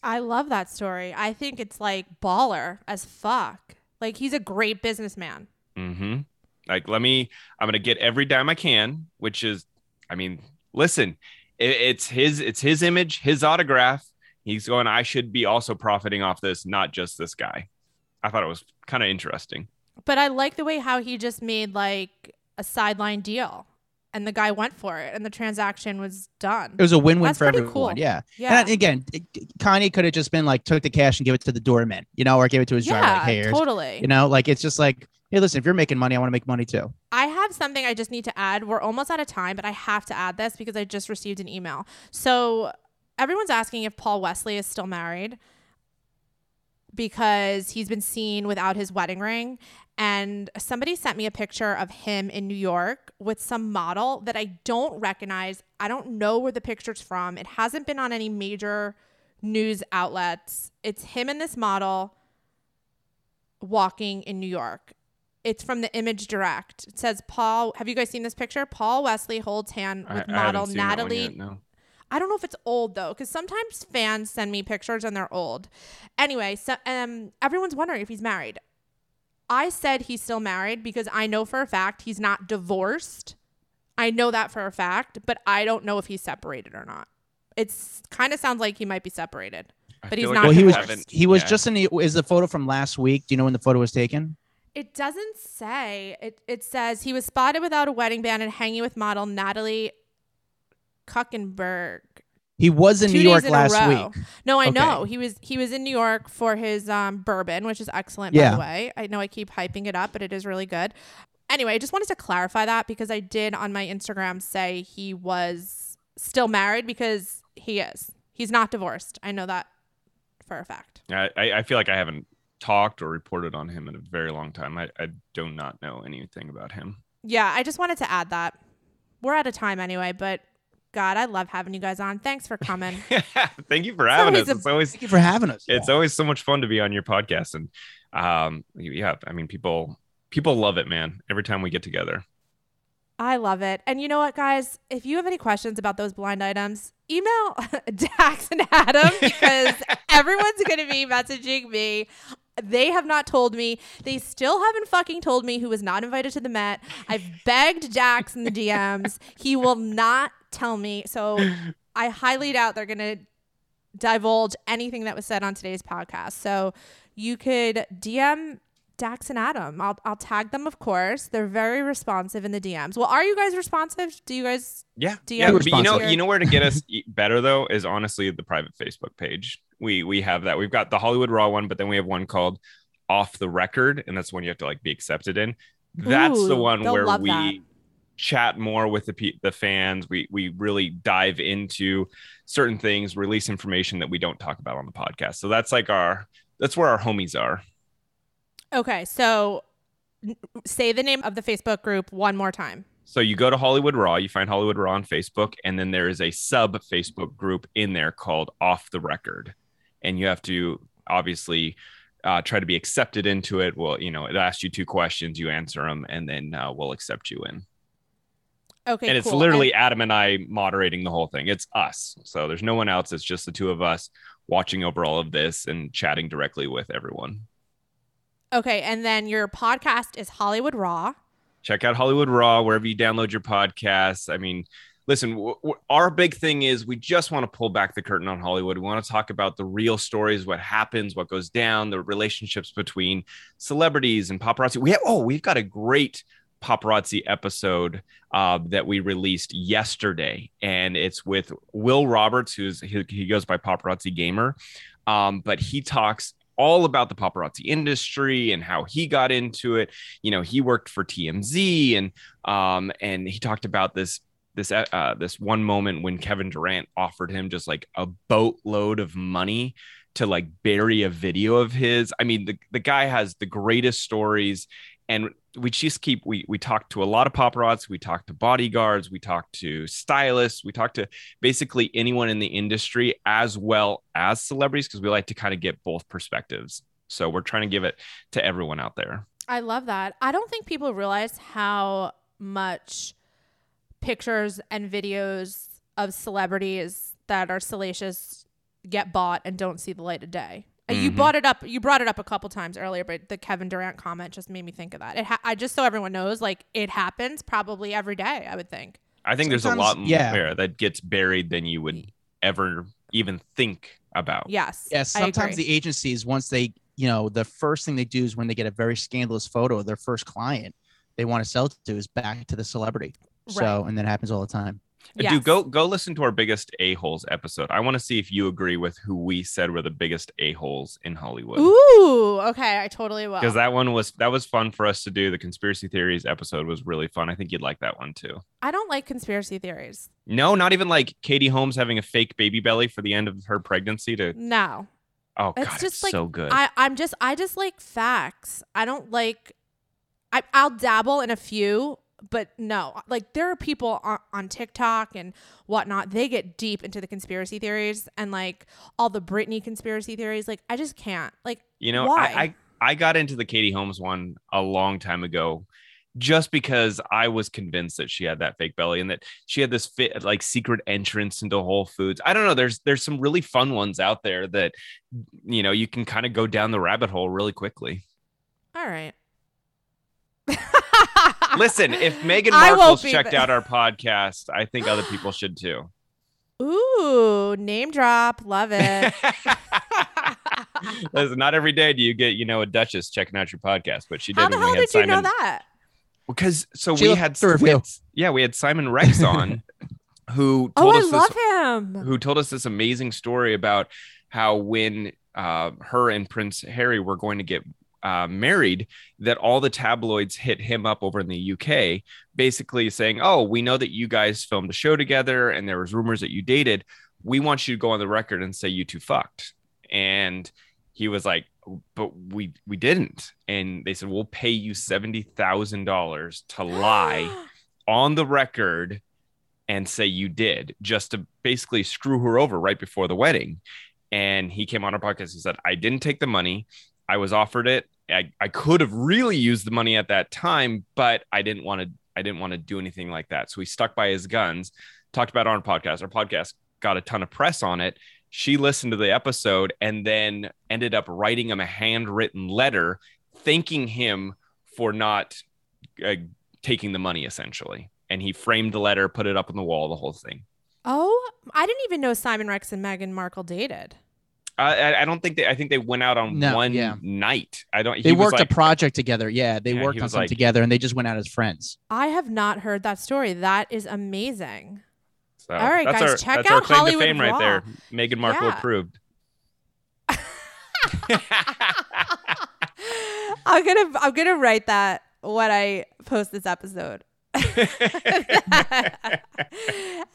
I love that story. I think it's like baller as fuck. Like he's a great businessman. Mm-hmm. Like let me, I'm gonna get every dime I can, which is, I mean, listen, it, it's his, it's his image, his autograph. He's going. I should be also profiting off this, not just this guy. I thought it was kind of interesting. But I like the way how he just made like a sideline deal and the guy went for it and the transaction was done. It was a win-win That's for everyone. cool. Yeah. Yeah. And again, Kanye could have just been like, took the cash and give it to the doorman, you know, or give it to his driver. yeah, Like, hey, here's, totally. you know, like it's just like, hey, listen, if you're making money, I want to make money too. I have something I just need to add. We're almost out of time, but I have to add this because I just received an email. So everyone's asking if Paul Wesley is still married because he's been seen without his wedding ring. And somebody sent me a picture of him in New York with some model that I don't recognize. I don't know where the picture's from. It hasn't been on any major news outlets. It's him and this model walking in New York. It's from the Image Direct. It says Paul. Have you guys seen this picture? Paul Wesley holds hand with I model one Natalie. yet, no. I don't know if it's old though, because sometimes fans send me pictures and they're old. Anyway, so um, everyone's wondering if he's married. I said he's still married because I know for a fact he's not divorced. I know that for a fact, but I don't know if he's separated or not. It's kind of sounds like he might be separated, but he's like not. Well, he was he was yeah. just in the is the photo from last week. Do you know when the photo was taken? It doesn't say. It it says he was spotted without a wedding band and hanging with model Natalie Kuckenberg. He was in two New York in last week. No, I Okay. know he was he was in New York for his um, bourbon, which is excellent. Yeah. By the way, I know I keep hyping it up, but it is really good. Anyway, I just wanted to clarify that because I did on my Instagram say he was still married because he is. He's not divorced. I know that for a fact. I, I I feel like I haven't talked or reported on him in a very long time. I, I do not know anything about him. Yeah, I just wanted to add that. We're out of time anyway, but God, I love having you guys on. Thanks for coming. Thank you for having always us. a- It's always Thank you for having us. it's always so much fun to be on your podcast and um yeah i mean people people love it man every time we get together I love it. And you know what, guys? If you have any questions about those blind items, email Dax and Adam because everyone's going to be messaging me. They have not told me. They still haven't fucking told me who was not invited to the Met. I've begged Dax in the DMs. He will not tell me. So I highly doubt they're going to divulge anything that was said on today's podcast. So you could DM Dax and Adam. I'll I'll tag them, of course. They're very responsive in the DMs. Well, are you guys responsive? Do you guys? yeah DM yeah but you know responsive. you know where to get us better though is honestly the private facebook page we we have that. We've got the hollywood raw one but then we have one called off the record and that's one you have to like be accepted in. That's the one where we that. chat more with the the fans. We we really dive into certain things release information that we don't talk about on the podcast. So that's like our that's where our homies are. Okay, so say the name of the Facebook group one more time. So you go to Hollywood Raw, you find Hollywood Raw on Facebook, and then there is a sub Facebook group in there called Off the Record, and you have to obviously uh, try to be accepted into it. Well, you know, it asks you two questions, you answer them, and then uh, we'll accept you in. Okay, and it's cool. literally Adam and I moderating the whole thing. It's us, so there's no one else. It's just the two of us watching over all of this and chatting directly with everyone. okay, and then your podcast is Hollywood Raw. check out Hollywood Raw wherever you download your podcasts. I mean, listen, w- w- our big thing is we just want to pull back the curtain on Hollywood. We want to talk about the real stories, what happens, what goes down, the relationships between celebrities and paparazzi. We have oh, we've got a great paparazzi episode uh, that we released yesterday, and it's with Will Roberts, who's he, he goes by Paparazzi Gamer, um, but he talks all about the paparazzi industry and how he got into it. You know, he worked for TMZ, and um, and he talked about this this uh, this one moment when Kevin Durant offered him just like a boatload of money to like bury a video of his. I mean, the, the guy has the greatest stories and we just keep we we talk to a lot of paparazzi we talk to bodyguards we talk to stylists we talk to basically anyone in the industry as well as celebrities because we like to kind of get both perspectives so we're trying to give it to everyone out there I love that. I don't think people realize how much pictures and videos of celebrities that are salacious get bought and don't see the light of day. Uh, You brought it up. You brought it up a couple times earlier, but the Kevin Durant comment just made me think of that. It ha- I just so everyone knows, like it happens probably every day. I would think. i think there's a Sometimes- lot yeah. more that gets buried than you would ever even think about Yes. Yes, I sometimes the agencies, once they, you know, the first thing they do is when they get a very scandalous photo of their first client, they want to sell it to is back to the celebrity. So, Right. and that happens all the time. Uh, Yes. Dude, go go listen to our biggest a holes episode. I want to see if you agree with who we said were the biggest a holes in Hollywood. Ooh. Okay. I totally will. Because that one was that was fun for us to do. The conspiracy theories episode was really fun. I think you'd like that one too. I don't like conspiracy theories. No, not even like Katie Holmes having a fake baby belly for the end of her pregnancy. To No. oh It's god, just it's like so good. I, I'm just I just like facts. I don't like I I'll dabble in a few, but no. Like there are people on, on TikTok and whatnot, they get deep into the conspiracy theories and like all the Britney conspiracy theories. Like I just can't. Like you know, why? I, I I got into the Katie Holmes one a long time ago. Just because I was convinced that she had that fake belly and that she had this fit like secret entrance into Whole Foods. I don't know. There's there's some really fun ones out there that you know you can kind of go down the rabbit hole really quickly. all right. Listen, if Meghan Markle's checked out our podcast, I think other people should too. Ooh, name drop. Love it. Listen, not every day do you get, you know, a Duchess checking out your podcast, but she did How the hell we had did you Simon. know that? Because so She we had, through we had- yeah, we had Simon Rex on, who Oh, told I us this love him. who told us this amazing story about how when uh, her and Prince Harry were going to get uh, married, that all the tabloids hit him up over in the UK, basically saying, "Oh, we know that you guys filmed a show together, and there was rumors that you dated. We want you to go on the record and say you two fucked." And he was like, "But we we didn't." And they said, "We'll pay you seventy thousand dollars to lie on the record." and say you did just to basically screw her over right before the wedding. And he came on our podcast. He said, I didn't take the money. I was offered it. I, I could have really used the money at that time, but I didn't want to, I didn't want to do anything like that. So he stuck by his guns, talked about on our podcast. Our podcast got a ton of press on it. She listened to the episode and then ended up writing him a handwritten letter thanking him for not uh, taking the money essentially and he framed the letter, put it up on the wall, the whole thing. Oh, I didn't even know Simon Rex and Meghan Markle dated. I, I- I don't think they. I think they went out on No, one yeah. night. I don't. They worked like- a project together. Yeah, they Yeah, worked on something like- together, and they just went out as friends. I have not heard that story. That is amazing. So All right, guys, our, check that's our out claim Hollywood to fame right there. Meghan Markle Yeah. approved. I'm gonna I'm gonna write that when I post this episode.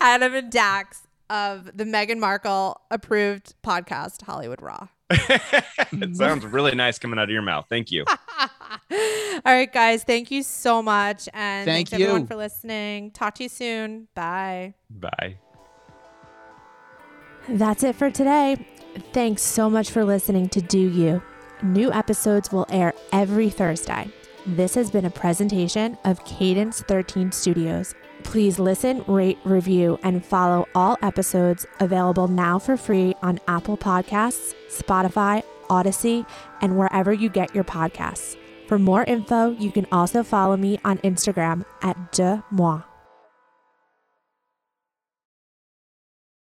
Adam and Dax of the Meghan Markle approved podcast Hollywood Raw. it sounds really nice coming out of your mouth. Thank you. All right, guys, thank you so much, and Thank thanks everyone for listening. Talk to you soon. Bye. Bye. That's it for today. Thanks so much for listening to Deux U. New episodes will air every Thursday. This has been a presentation of Cadence 13 Studios. Please listen, rate, review, and follow all episodes available now for free on Apple Podcasts, Spotify, Audacy, and wherever you get your podcasts. For more info, you can also follow me on Instagram at Deuxmoi.